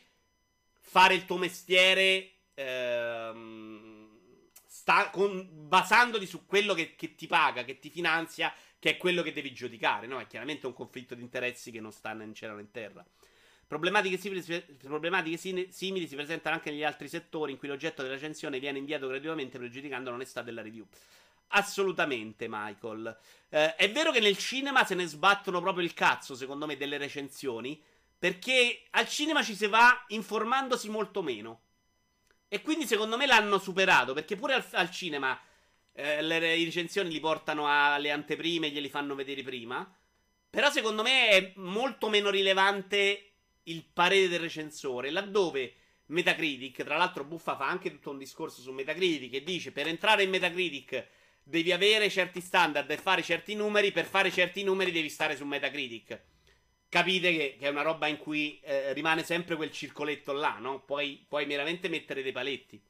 fare il tuo mestiere ehm, sta, con, basandoti su quello che, che, ti paga, che ti finanzia, che è quello che devi giudicare. No? È chiaramente un conflitto di interessi che non sta né in cielo né in terra. Problematiche simili, problematiche simili si presentano anche negli altri settori in cui l'oggetto della recensione viene inviato gratuitamente pregiudicando l'onestà della review. Assolutamente, Michael. Eh, è vero che nel cinema se ne sbattono proprio il cazzo, secondo me, delle recensioni. Perché al cinema ci si va informandosi molto meno. E quindi, secondo me, l'hanno superato. Perché pure al, al cinema eh, le, recensioni li portano alle anteprime glieli fanno vedere prima. Però, secondo me, è molto meno rilevante il parere del recensore. Laddove Metacritic, tra l'altro, Buffa fa anche tutto un discorso su Metacritic e dice: Per entrare in Metacritic devi avere certi standard e fare certi numeri. Per fare certi numeri devi stare su Metacritic. Capite che, che è una roba in cui eh, rimane sempre quel circoletto là, no? Puoi, puoi meramente mettere dei paletti.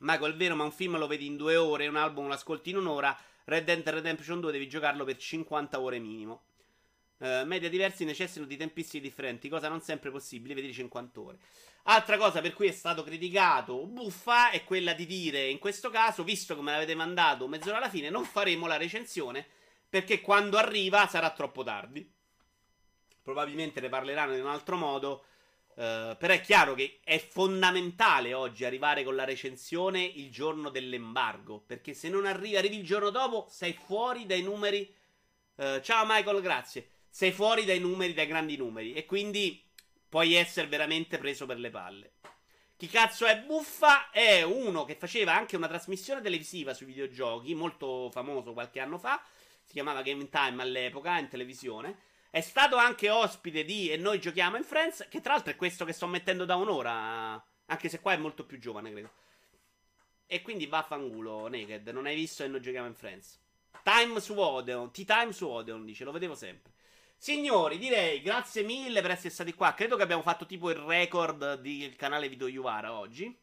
Michael, è vero, ma un film lo vedi in due ore, un album lo ascolti in un'ora. Red Dead Redemption 2 devi giocarlo per 50 ore minimo. Uh, media diversi necessitano di tempistiche differenti, cosa non sempre possibile, vedi 50 ore. Altra cosa per cui è stato criticato buffa è quella di dire, in questo caso, visto che me l'avete mandato mezz'ora alla fine, non faremo la recensione perché quando arriva sarà troppo tardi. Probabilmente ne parleranno in un altro modo. Uh, però è chiaro che è fondamentale oggi arrivare con la recensione il giorno dell'embargo. Perché se non arrivi, arrivi il giorno dopo, sei fuori dai numeri. Uh, ciao Michael, grazie. Sei fuori dai numeri, dai grandi numeri. E quindi puoi essere veramente preso per le palle. Chi cazzo è Buffa? È uno che faceva anche una trasmissione televisiva sui videogiochi, molto famoso qualche anno fa. Si chiamava Game Time all'epoca in televisione. È stato anche ospite di E noi giochiamo in Friends, che tra l'altro è questo che sto mettendo da un'ora, anche se qua è molto più giovane, credo. E quindi vaffanculo, Naked, non hai visto E noi giochiamo in Friends. Time su Odeon, T-Time su Odeon, dice, lo vedevo sempre. Signori, direi grazie mille per essere stati qua. Credo che abbiamo fatto tipo il record del canale Video Yuvara oggi.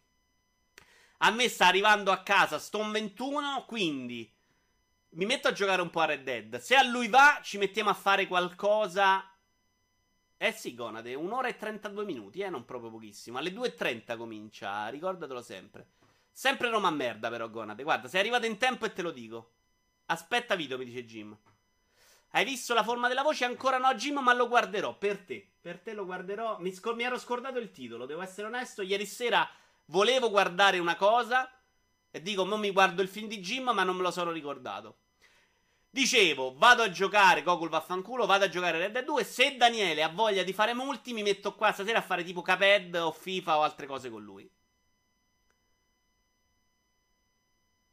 A me sta arrivando a casa Stone 21, quindi mi metto a giocare un po' a Red Dead. Se a lui va, ci mettiamo a fare qualcosa. Eh sì, Gonade, un'ora e 32 minuti, eh, non proprio pochissimo. Alle 2.30 comincia, ricordatelo sempre. Sempre Roma merda, però, Gonade. Guarda, sei arrivato in tempo e te lo dico. Aspetta video, mi dice Jim. Hai visto la forma della voce? Ancora no, Jim, ma lo guarderò per te. Per te lo guarderò. Mi, scor- mi ero scordato il titolo, devo essere onesto. Ieri sera volevo guardare una cosa. E dico, non mi guardo il film di Jim, ma non me lo sono ricordato. Dicevo, vado a giocare Gogol vaffanculo, vado a giocare Red Dead 2. Se Daniele ha voglia di fare multi, mi metto qua stasera a fare tipo Caped o FIFA o altre cose con lui.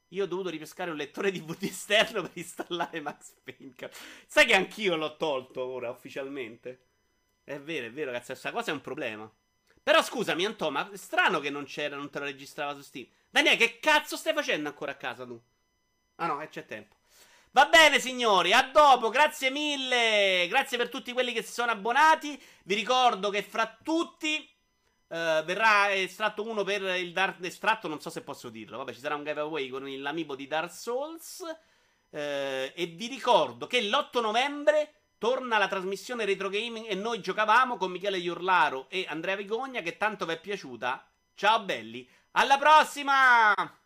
Io ho dovuto ripescare un lettore DVD esterno per installare Max Payne. Sai che anch'io l'ho tolto ora ufficialmente? È vero, è vero, cazzo, questa cosa è un problema. Però scusami, Antò, ma è strano che non c'era, non te lo registrava su Steam. Daniele, che cazzo stai facendo ancora a casa tu? Ah no, eh, c'è tempo. Va bene, signori, a dopo, grazie mille. Grazie per tutti quelli che si sono abbonati. Vi ricordo che fra tutti Uh, verrà estratto uno per il Dark estratto, non so se posso dirlo. Vabbè, ci sarà un giveaway con l'amiibo di Dark Souls. Uh, e vi ricordo che l'8 novembre torna la trasmissione Retro Gaming e noi giocavamo con Michele Iurlaro e Andrea Vigogna che tanto vi è piaciuta. Ciao belli, alla prossima!